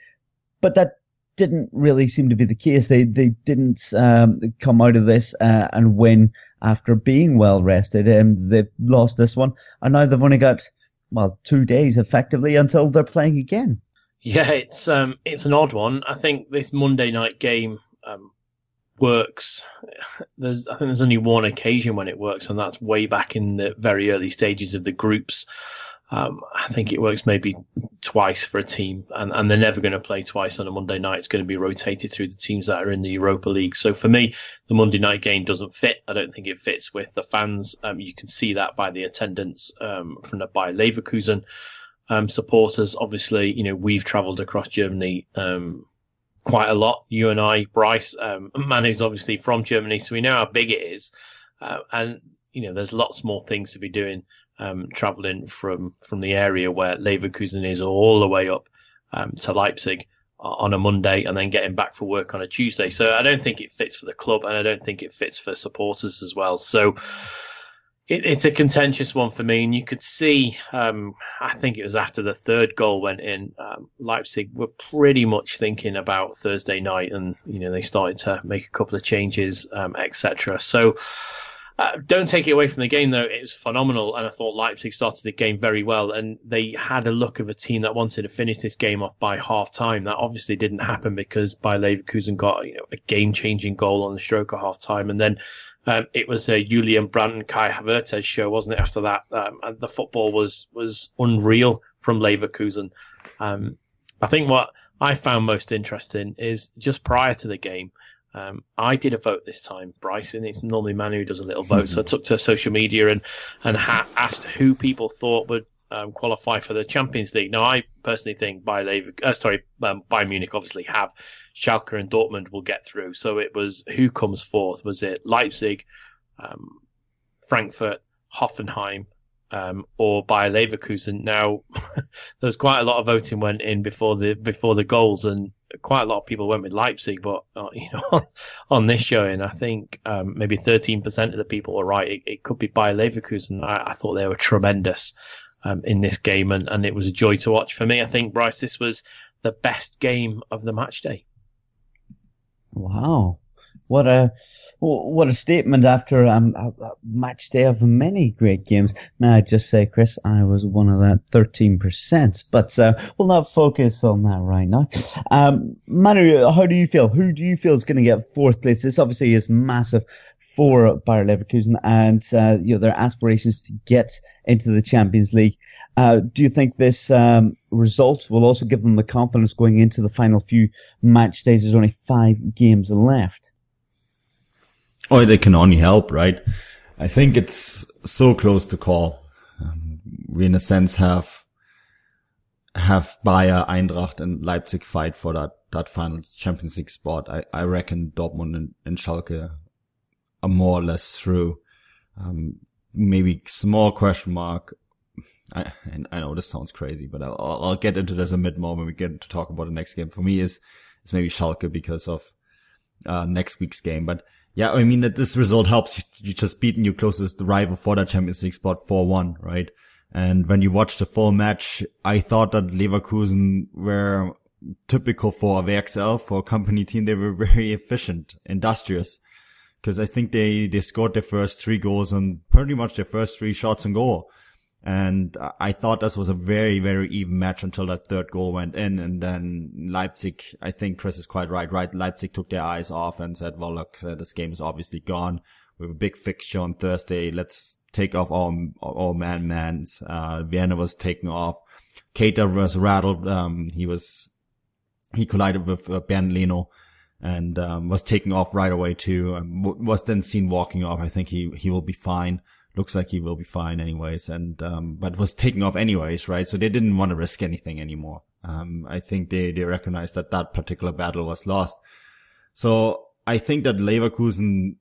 But that didn't really seem to be the case. They they didn't um, come out of this uh, and win after being well rested. And they've lost this one, and now they've only got well two days effectively until they're playing again. Yeah, it's um it's an odd one. I think this Monday night game um, works. There's I think there's only one occasion when it works, and that's way back in the very early stages of the groups. Um, I think it works maybe twice for a team, and, and they're never going to play twice on a Monday night. It's going to be rotated through the teams that are in the Europa League. So for me, the Monday night game doesn't fit. I don't think it fits with the fans. Um, you can see that by the attendance um, from the Bayer Leverkusen um, supporters. Obviously, you know we've travelled across Germany um, quite a lot. You and I, Bryce, um, who's obviously from Germany, so we know how big it is, uh, and you know there's lots more things to be doing um, traveling from from the area where Leverkusen is all the way up um, to Leipzig on a Monday and then getting back for work on a Tuesday. So I don't think it fits for the club and I don't think it fits for supporters as well. So it, it's a contentious one for me. And you could see, um, I think it was after the third goal went in, um, Leipzig were pretty much thinking about Thursday night and, you know, they started to make a couple of changes, um, etc. So, uh, don't take it away from the game, though. It was phenomenal, and I thought Leipzig started the game very well, and they had a look of a team that wanted to finish this game off by half time. That obviously didn't happen because Bayer Leverkusen got you know, a game-changing goal on the stroke of half time, and then um, it was a Julian Brandt and Kai Havertz show, wasn't it? After that, um, and the football was was unreal from Leverkusen. Um, I think what I found most interesting is just prior to the game. Um, I did a vote this time, Bryson. It's normally Manu who does a little vote, so I took to social media and and ha- asked who people thought would um, qualify for the Champions League. Now, I personally think by Lever- uh, sorry, um, Bayern Munich obviously have Schalke and Dortmund will get through. So it was who comes fourth? Was it Leipzig, um, Frankfurt, Hoffenheim, um, or Bayer Leverkusen? Now, there's quite a lot of voting went in before the before the goals, and quite a lot of people went with Leipzig, but uh, you know, on this showing, I think um, maybe 13% of the people were right. It, it could be Bayer Leverkusen. I, I thought they were tremendous um, in this game, and, and it was a joy to watch for me. I think Bryce, this was the best game of the match day. Wow. What a what a statement after um, a, a match day of many great games. May I just say, Chris, I was one of that 13%, but uh, we'll not focus on that right now. Um, Manu, how do you feel? Who do you feel is going to get fourth place? This obviously is massive for Bayer Leverkusen and uh, you know their aspirations to get into the Champions League. Uh, do you think this um, result will also give them the confidence going into the final few match days? There's only five games left. Oh, they can only help, right? I think it's so close to call. Um, we, in a sense, have have Bayer, Eintracht, and Leipzig fight for that that final Champions League spot. I, I reckon Dortmund and, and Schalke are more or less through. Um, maybe small question mark. I, and I know this sounds crazy, but I'll, I'll get into this a bit more when we get to talk about the next game. For me, is is maybe Schalke because of uh, next week's game, but yeah, I mean that this result helps you just beating your closest rival for that Champions League spot 4-1, right? And when you watch the full match, I thought that Leverkusen were typical for a Werkself, for a company team. They were very efficient, industrious. Cause I think they, they scored their first three goals and pretty much their first three shots on goal. And I thought this was a very, very even match until that third goal went in. And then Leipzig, I think Chris is quite right, right? Leipzig took their eyes off and said, well, look, uh, this game is obviously gone. We have a big fixture on Thursday. Let's take off our, our man mans. Uh, Werner was taken off. Keita was rattled. Um, he was, he collided with uh, Bernd Leno and, um, was taken off right away too. Um, was then seen walking off. I think he, he will be fine looks like he will be fine anyways. And, um, but was taking off anyways, right? So they didn't want to risk anything anymore. Um, I think they, they recognized that that particular battle was lost. So I think that Leverkusen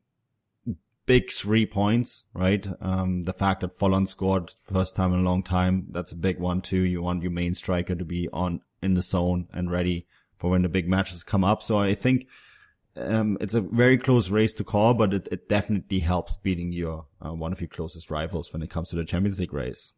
big three points, right? Um, the fact that Volland scored first time in a long time, that's a big one too. You want your main striker to be on in the zone and ready for when the big matches come up. So I think um, it's a very close race to call, but it, it definitely helps beating your uh, one of your closest rivals when it comes to the Champions League race.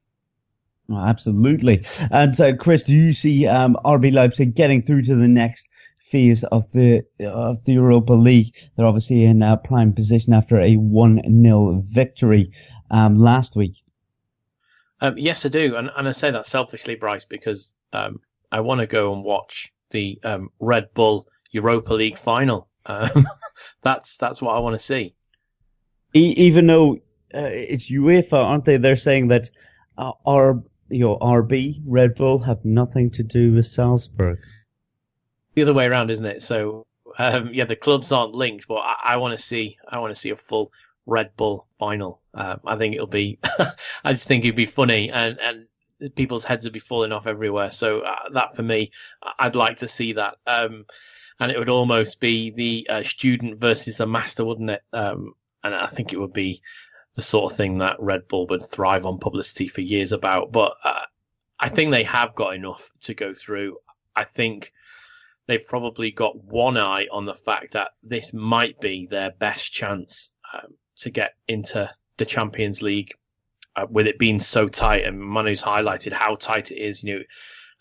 Oh, absolutely. And so, Chris, do you see um, RB Leipzig getting through to the next phase of the of the Europa League? They're obviously in a prime position after a one 0 victory um, last week. Um, yes, I do, and, and I say that selfishly, Bryce, because um, I want to go and watch the um, Red Bull Europa League final um, that's that's what I want to see. E- even though uh, it's UEFA, aren't they? They're saying that uh, our you know RB Red Bull have nothing to do with Salzburg. The other way around, isn't it? So um, yeah, the clubs aren't linked, but I, I want to see I want to see a full Red Bull final. Um, I think it'll be. I just think it'd be funny, and and people's heads would be falling off everywhere. So uh, that for me, I'd like to see that. Um, and it would almost be the uh, student versus the master, wouldn't it? Um, and I think it would be the sort of thing that Red Bull would thrive on publicity for years about. But uh, I think they have got enough to go through. I think they've probably got one eye on the fact that this might be their best chance um, to get into the Champions League uh, with it being so tight. And Manu's highlighted how tight it is. You know,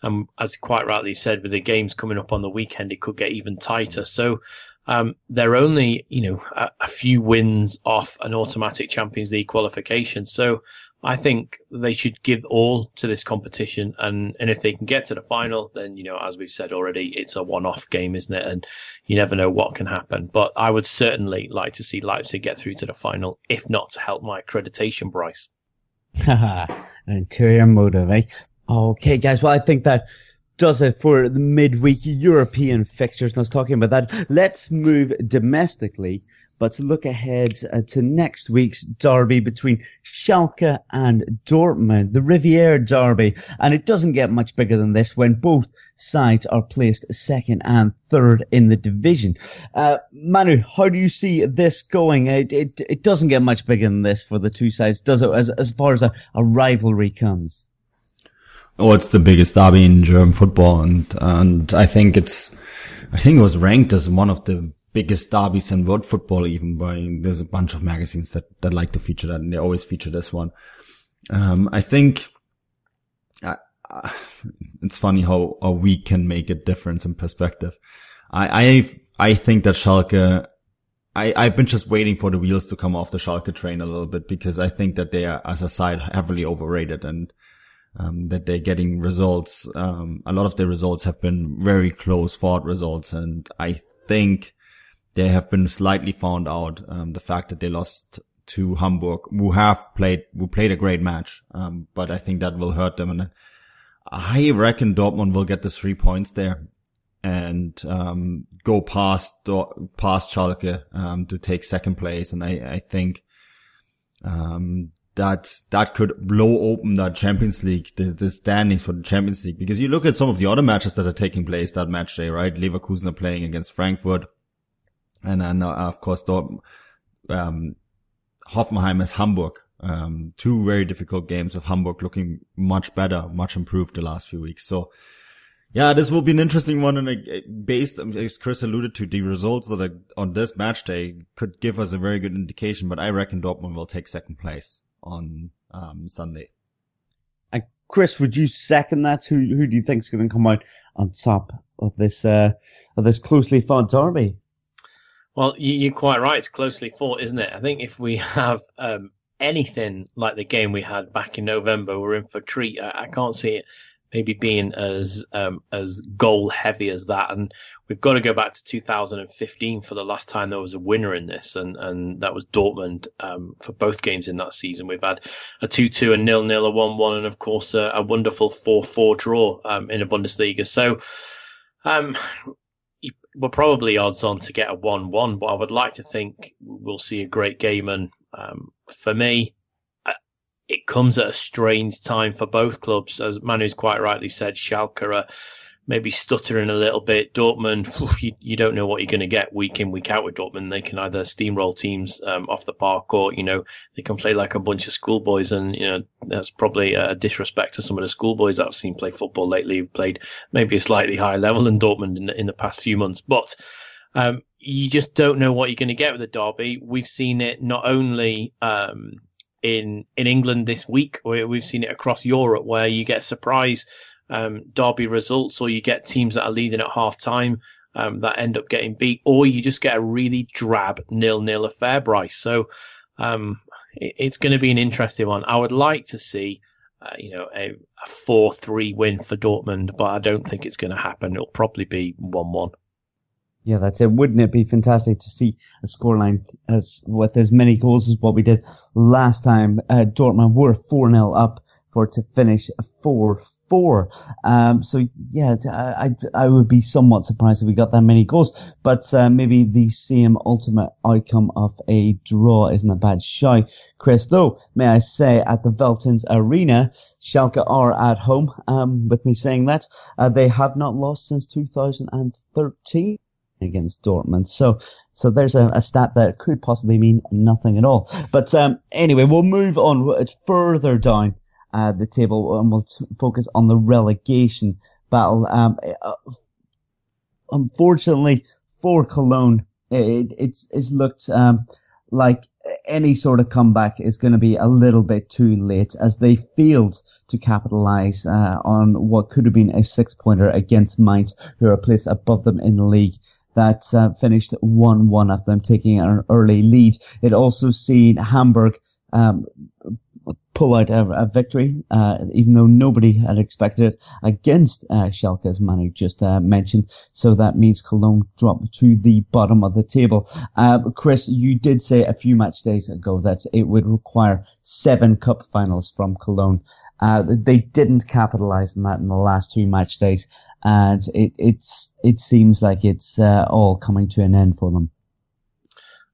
um, as quite rightly said, with the games coming up on the weekend, it could get even tighter. So um, they're only, you know, a, a, few wins off an automatic Champions League qualification. So I think they should give all to this competition, and and if they can get to the final, then you know, as we've said already, it's a one-off game, isn't it? And you never know what can happen. But I would certainly like to see Leipzig get through to the final, if not to help my accreditation, Bryce. Haha, an interior motive, eh? Okay, guys. Well, I think that does it for the midweek European fixtures. I was talking about that. Let's move domestically but to look ahead uh, to next week's derby between Schalke and Dortmund, the Revier derby. And it doesn't get much bigger than this when both sides are placed second and third in the division. Uh, Manu, how do you see this going? It, it, it doesn't get much bigger than this for the two sides, does it, as, as far as a, a rivalry comes? Oh, it's the biggest derby in German football. And, and I think it's, I think it was ranked as one of the biggest derbies in world football even by there's a bunch of magazines that that like to feature that and they always feature this one um, i think it's funny how a week can make a difference in perspective i i i think that schalke I, I've been just waiting for the wheels to come off the Schalke train a little bit because I think that they are, as a side, heavily overrated and um, that they're getting results. Um, a lot of the results have been very close fought results, and I think they have been slightly found out. Um, the fact that they lost to Hamburg, who have played, who played a great match. Um, but I think that will hurt them. And I reckon Dortmund will get the three points there and, um, go past, past Schalke, um, to take second place. And I, I think, um, that that could blow open that Champions League, the, the standings for the Champions League. Because you look at some of the other matches that are taking place that match day, right? Leverkusen are playing against Frankfurt. And then, uh, of course, Dort, um, Hoffenheim is Hamburg. Um, two very difficult games of Hamburg looking much better, much improved the last few weeks. So, yeah, this will be an interesting one. And uh, based, as Chris alluded to, the results that are on this match day could give us a very good indication. But I reckon Dortmund will take second place on um, Sunday. And Chris, would you second that? Who who do you think is going to come out on top of this uh, of this closely fought derby? Well, you're quite right. It's closely fought, isn't it? I think if we have um, anything like the game we had back in November, we're in for a treat. I, I can't see it maybe being as um, as goal heavy as that. And we've got to go back to 2015 for the last time there was a winner in this, and and that was Dortmund um, for both games in that season. We've had a 2-2, a nil-nil, a 1-1, and of course a, a wonderful 4-4 draw um, in the Bundesliga. So. Um, we're probably odds on to get a 1 1, but I would like to think we'll see a great game. And um, for me, uh, it comes at a strange time for both clubs. As Manu's quite rightly said, Schalke are maybe stuttering a little bit. Dortmund, you, you don't know what you're going to get week in, week out with Dortmund. They can either steamroll teams um, off the park or, you know, they can play like a bunch of schoolboys. And, you know, that's probably a disrespect to some of the schoolboys that I've seen play football lately, who've played maybe a slightly higher level than Dortmund in the, in the past few months. But, um, you just don't know what you're going to get with the derby. We've seen it not only, um, in, in England this week, we've seen it across Europe where you get surprise um, derby results, or you get teams that are leading at half time um, that end up getting beat, or you just get a really drab nil nil affair, Bryce. So um, it, it's going to be an interesting one. I would like to see. Uh, you know, a, a 4-3 win for Dortmund, but I don't think it's going to happen. It'll probably be 1-1. Yeah, that's it. Wouldn't it be fantastic to see a scoreline as with as many goals as what we did last time? Uh, Dortmund were 4-0 up for to finish 4 four. Um, so yeah, I, I would be somewhat surprised if we got that many goals, but uh, maybe the same ultimate outcome of a draw isn't a bad shout. Chris, though, may I say at the Veltins Arena, Schalke are at home. Um, with me saying that, uh, they have not lost since 2013. Against Dortmund. So, so there's a, a, stat that could possibly mean nothing at all. But um, anyway, we'll move on further down uh, the table and we'll t- focus on the relegation battle. Um, uh, unfortunately for Cologne, it, it's it's looked um, like any sort of comeback is going to be a little bit too late as they failed to capitalize uh, on what could have been a six pointer against Mainz, who are placed above them in the league. That uh, finished 1-1 of them taking an early lead. It also seen Hamburg um, pull out a, a victory, uh, even though nobody had expected it against uh, Schalke, as Manu just uh, mentioned. So that means Cologne drop to the bottom of the table. Uh, Chris, you did say a few match days ago that it would require seven cup finals from Cologne. Uh, they didn't capitalize on that in the last two match days, and it, it's it seems like it's uh, all coming to an end for them.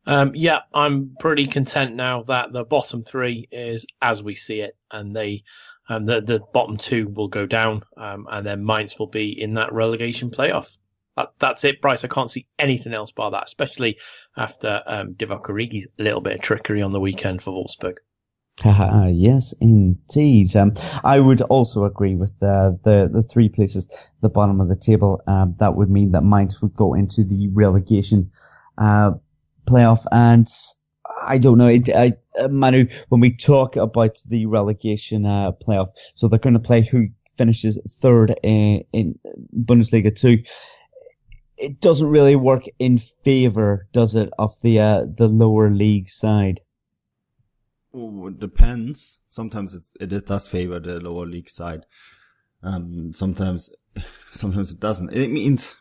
Um, yeah, I'm pretty content now that the bottom three is as we see it, and they, um, the the bottom two will go down, um, and then Mainz will be in that relegation playoff. That, that's it, Bryce. I can't see anything else bar that, especially after um, Divock little bit of trickery on the weekend for Wolfsburg. Uh, yes, indeed. Um, I would also agree with uh, the the three places, the bottom of the table. Um, that would mean that Mainz would go into the relegation uh, playoff. And I don't know, it, I, uh, Manu, when we talk about the relegation uh, playoff, so they're going to play who finishes third in, in Bundesliga 2. It doesn't really work in favor, does it, of the uh, the lower league side? Oh, it depends. Sometimes it's, it does favor the lower league side. Um, sometimes, sometimes it doesn't. It means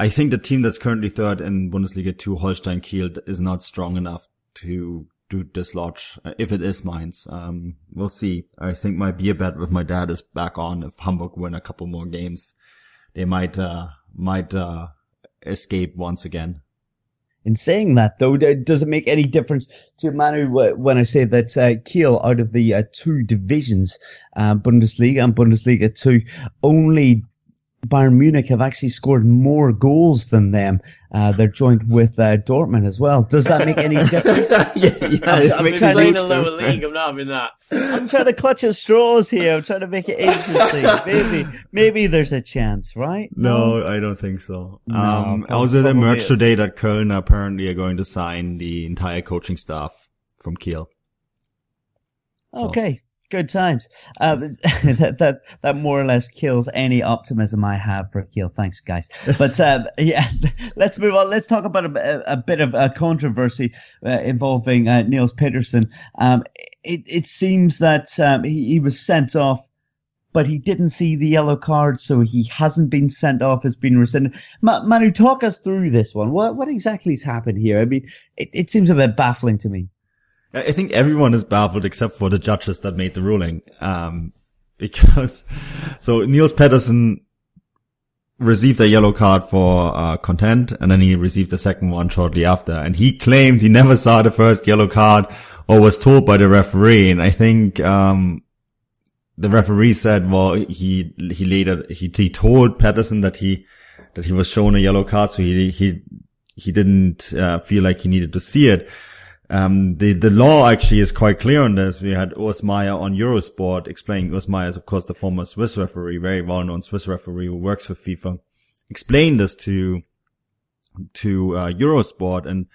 I think the team that's currently third in Bundesliga 2, Holstein Kiel, is not strong enough to do dislodge uh, if it is Mainz. Um, we'll see. I think my beer bet with my dad is back on. If Hamburg win a couple more games, they might, uh, might, uh, escape once again. In saying that, though, it make any difference to Manu when I say that uh, Kiel, out of the uh, two divisions, uh, Bundesliga and Bundesliga 2, only Bayern Munich have actually scored more goals than them. Uh, they're joined with uh, Dortmund as well. Does that make any difference? yeah, yeah, I'm, I'm trying to lower league. I'm not having that. I'm trying to clutch at straws here. I'm trying to make it interesting. maybe, maybe there's a chance, right? No, no I don't think so. No, um, also, the merch today that Köln apparently are going to sign the entire coaching staff from Kiel. So. Okay, good times. Uh, that, that that more or less kills any optimism I have for Kiel. Thanks, guys. But uh, yeah, let's move on. Let's talk about a, a bit of a controversy uh, involving uh, Nils Petersen. Um, it, it seems that um, he, he, was sent off. But he didn't see the yellow card, so he hasn't been sent off. Has been rescinded. Ma- Manu, talk us through this one. What what exactly has happened here? I mean, it, it seems a bit baffling to me. I think everyone is baffled except for the judges that made the ruling. Um, because, so Nils Petersen received a yellow card for, uh, content and then he received the second one shortly after. And he claimed he never saw the first yellow card or was told by the referee. And I think, um, the referee said, well, he, he later, he, he told Petersen that he, that he was shown a yellow card. So he, he, he didn't, uh, feel like he needed to see it. Um, the, the law actually is quite clear on this. We had Urs Meier on Eurosport explaining, Urs Meier is of course the former Swiss referee, very well known Swiss referee who works for FIFA, explained this to, to, uh, Eurosport and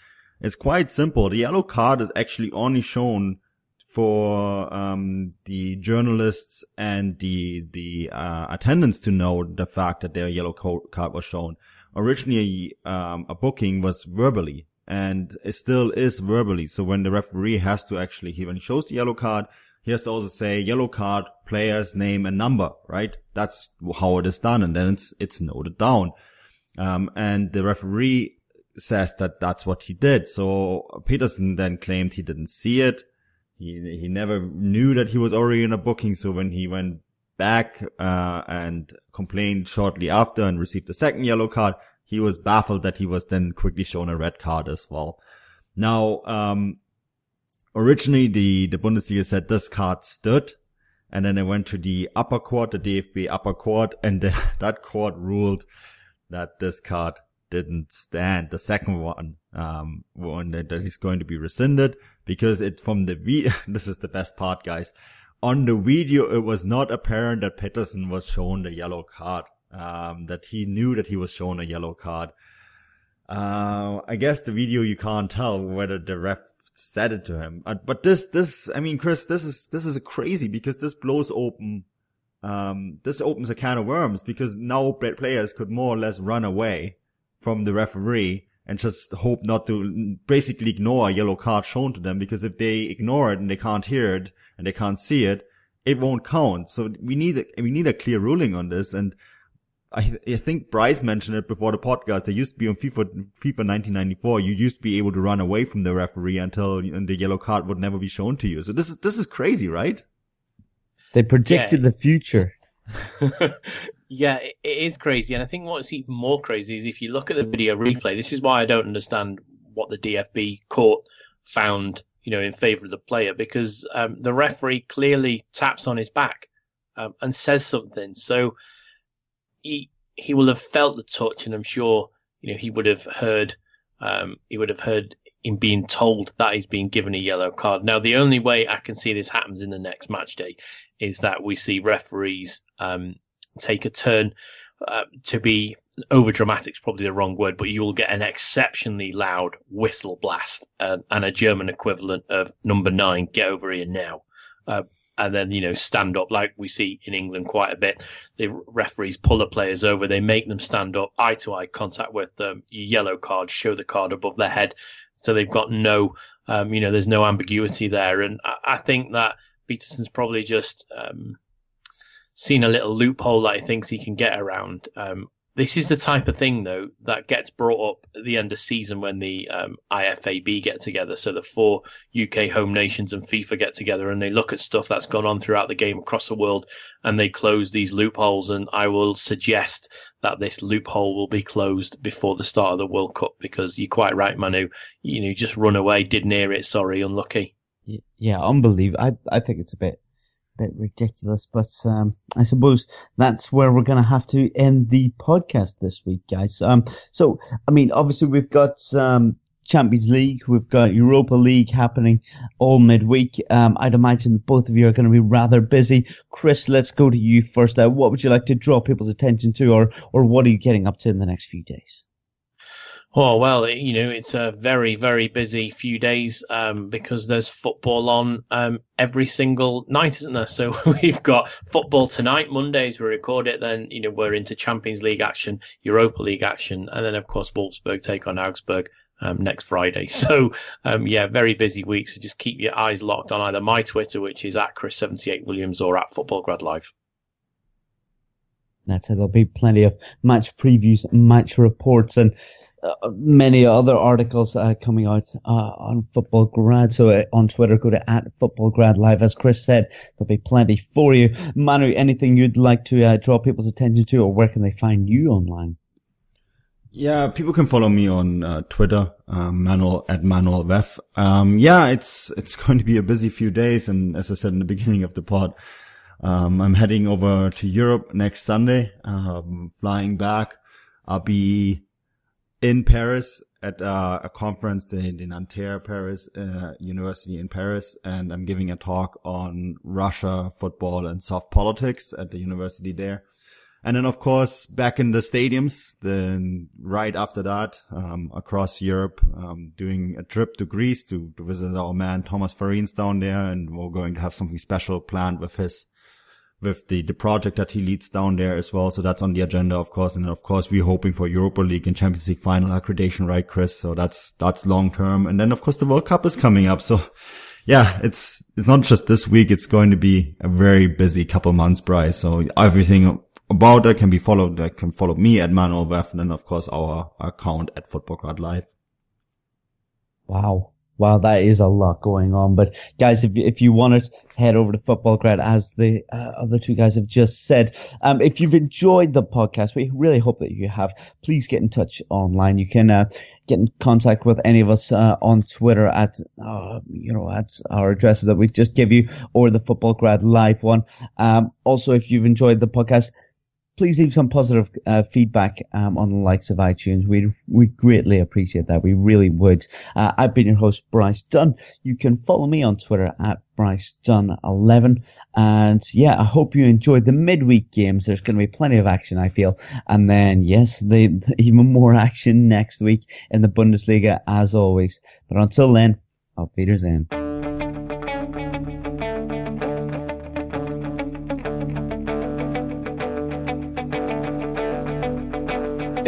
it's quite simple. The yellow card is actually only shown for, um, the journalists and the, the, uh, attendants to know the fact that their yellow card was shown. Originally, um, a booking was verbally and it still is verbally. So when the referee has to actually, he, when he shows the yellow card, he has to also say yellow card, player's name and number, right? That's how it is done. And then it's, it's noted down. Um, and the referee says that that's what he did. So Petersen then claimed he didn't see it. He, he never knew that he was already in a booking. So when he went back, uh, and complained shortly after and received the second yellow card, he was baffled that he was then quickly shown a red card as well. Now, um, originally the, the Bundesliga said this card stood and then it went to the upper court, the DFB upper court, and the, that court ruled that this card didn't stand. The second one, um, one that, that is going to be rescinded because it from the v. this is the best part, guys. On the video, it was not apparent that Petersen was shown the yellow card. Um, that he knew that he was shown a yellow card. Uh, I guess the video you can't tell whether the ref said it to him. Uh, but this, this, I mean, Chris, this is, this is crazy because this blows open, um, this opens a can of worms because now players could more or less run away from the referee and just hope not to basically ignore a yellow card shown to them because if they ignore it and they can't hear it and they can't see it, it won't count. So we need a, we need a clear ruling on this. And I, I think Bryce mentioned it before the podcast. They used to be on FIFA, FIFA 1994. You used to be able to run away from the referee until the yellow card would never be shown to you. So this is, this is crazy, right? They predicted yeah. the future. yeah, it, it is crazy. And I think what's even more crazy is if you look at the video replay, this is why I don't understand what the DFB court found, you know, in favor of the player because um, the referee clearly taps on his back um, and says something. So, he he will have felt the touch, and I'm sure you know he would have heard um, he would have heard him being told that he's being given a yellow card. Now, the only way I can see this happens in the next match day is that we see referees um, take a turn uh, to be over dramatic is probably the wrong word, but you will get an exceptionally loud whistle blast uh, and a German equivalent of number nine, get over here now. Uh, and then you know stand up like we see in England quite a bit. The referees pull the players over, they make them stand up, eye to eye contact with them. Yellow card, show the card above their head, so they've got no, um, you know, there's no ambiguity there. And I, I think that Petersen's probably just um, seen a little loophole that he thinks he can get around. Um, this is the type of thing, though, that gets brought up at the end of season when the um, IFAB get together. So the four UK home nations and FIFA get together and they look at stuff that's gone on throughout the game across the world and they close these loopholes. And I will suggest that this loophole will be closed before the start of the World Cup because you're quite right, Manu. You know, just run away, didn't hear it, sorry, unlucky. Yeah, unbelievable. I, I think it's a bit bit ridiculous, but um, I suppose that's where we're going to have to end the podcast this week, guys. Um, so, I mean, obviously we've got um, Champions League, we've got Europa League happening all midweek. Um, I'd imagine both of you are going to be rather busy. Chris, let's go to you first. Uh, what would you like to draw people's attention to, or or what are you getting up to in the next few days? Oh well, you know it's a very very busy few days um, because there's football on um, every single night, isn't there? So we've got football tonight, Mondays we record it. Then you know we're into Champions League action, Europa League action, and then of course Wolfsburg take on Augsburg um, next Friday. So um, yeah, very busy week. So just keep your eyes locked on either my Twitter, which is at Chris78Williams, or at Futbolgrad Live. That's it. There'll be plenty of match previews, match reports, and uh, many other articles uh, coming out uh, on Futbolgrad. So uh, on Twitter, go to at Futbolgrad Live. As Chris said, there'll be plenty for you. Manu, anything you'd like to uh, draw people's attention to, or where can they find you online? Yeah, people can follow me on Twitter, Manuel at Manuel Veth. Um, yeah, it's it's going to be a busy few days, and as I said in the beginning of the pod, um, I'm heading over to Europe next Sunday. Um, flying back, I'll be in Paris at uh, a conference, the, the Nanterre Paris uh, University in Paris, and I'm giving a talk on Russia, football, and soft politics at the university there. And then, of course, back in the stadiums, then right after that, um, across Europe, um, doing a trip to Greece to, to visit our man Thomas Farines down there. And we're going to have something special planned with his with the, the project that he leads down there as well. So that's on the agenda, of course. And of course, we're hoping for Europa League and Champions League final accreditation, right, Chris? So that's, that's long term. And then, of course, the World Cup is coming up. So yeah, it's, it's not just this week. It's going to be a very busy couple months, Bryce. So everything about that can be followed. That can follow me at Manuel Veth and then, of course, our account at Futbolgrad Live. Wow. Wow, that is a lot going on. But guys, if if you want to head over to Futbolgrad, as the uh, other two guys have just said, um, if you've enjoyed the podcast, we really hope that you have. Please get in touch online. You can uh, get in contact with any of us uh, on Twitter at uh, you know at our addresses that we just give you, or the Futbolgrad Live one. Um, also, if you've enjoyed the podcast please leave some positive uh, feedback um, on the likes of iTunes. We we greatly appreciate that. We really would. Uh, I've been your host, Bryce Dunn. You can follow me on Twitter at Bryce Dunn 11. And yeah, I hope you enjoyed the midweek games. There's going to be plenty of action, I feel. And then yes, the, even more action next week in the Bundesliga as always. But until then, auf Wiedersehen.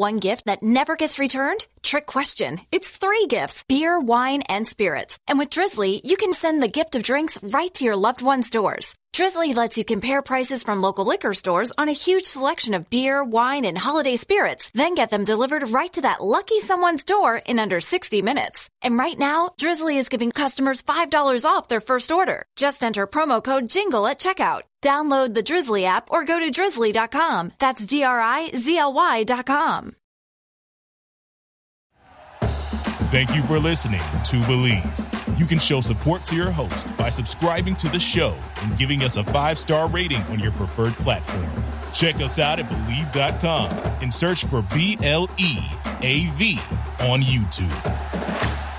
One gift that never gets returned? Trick question. It's three gifts beer, wine, and spirits. And with Drizzly, you can send the gift of drinks right to your loved one's doors. Drizzly lets you compare prices from local liquor stores on a huge selection of beer, wine, and holiday spirits, then get them delivered right to that lucky someone's door in under 60 minutes. And right now, Drizzly is giving customers $5 off their first order. Just enter promo code JINGLE at checkout. Download the Drizzly app or go to drizzly.com. That's D R I Z L Y.com. Thank you for listening to Bleav. You can show support to your host by subscribing to the show and giving us a five star rating on your preferred platform. Check us out at Bleav.com and search for B L E A V on YouTube.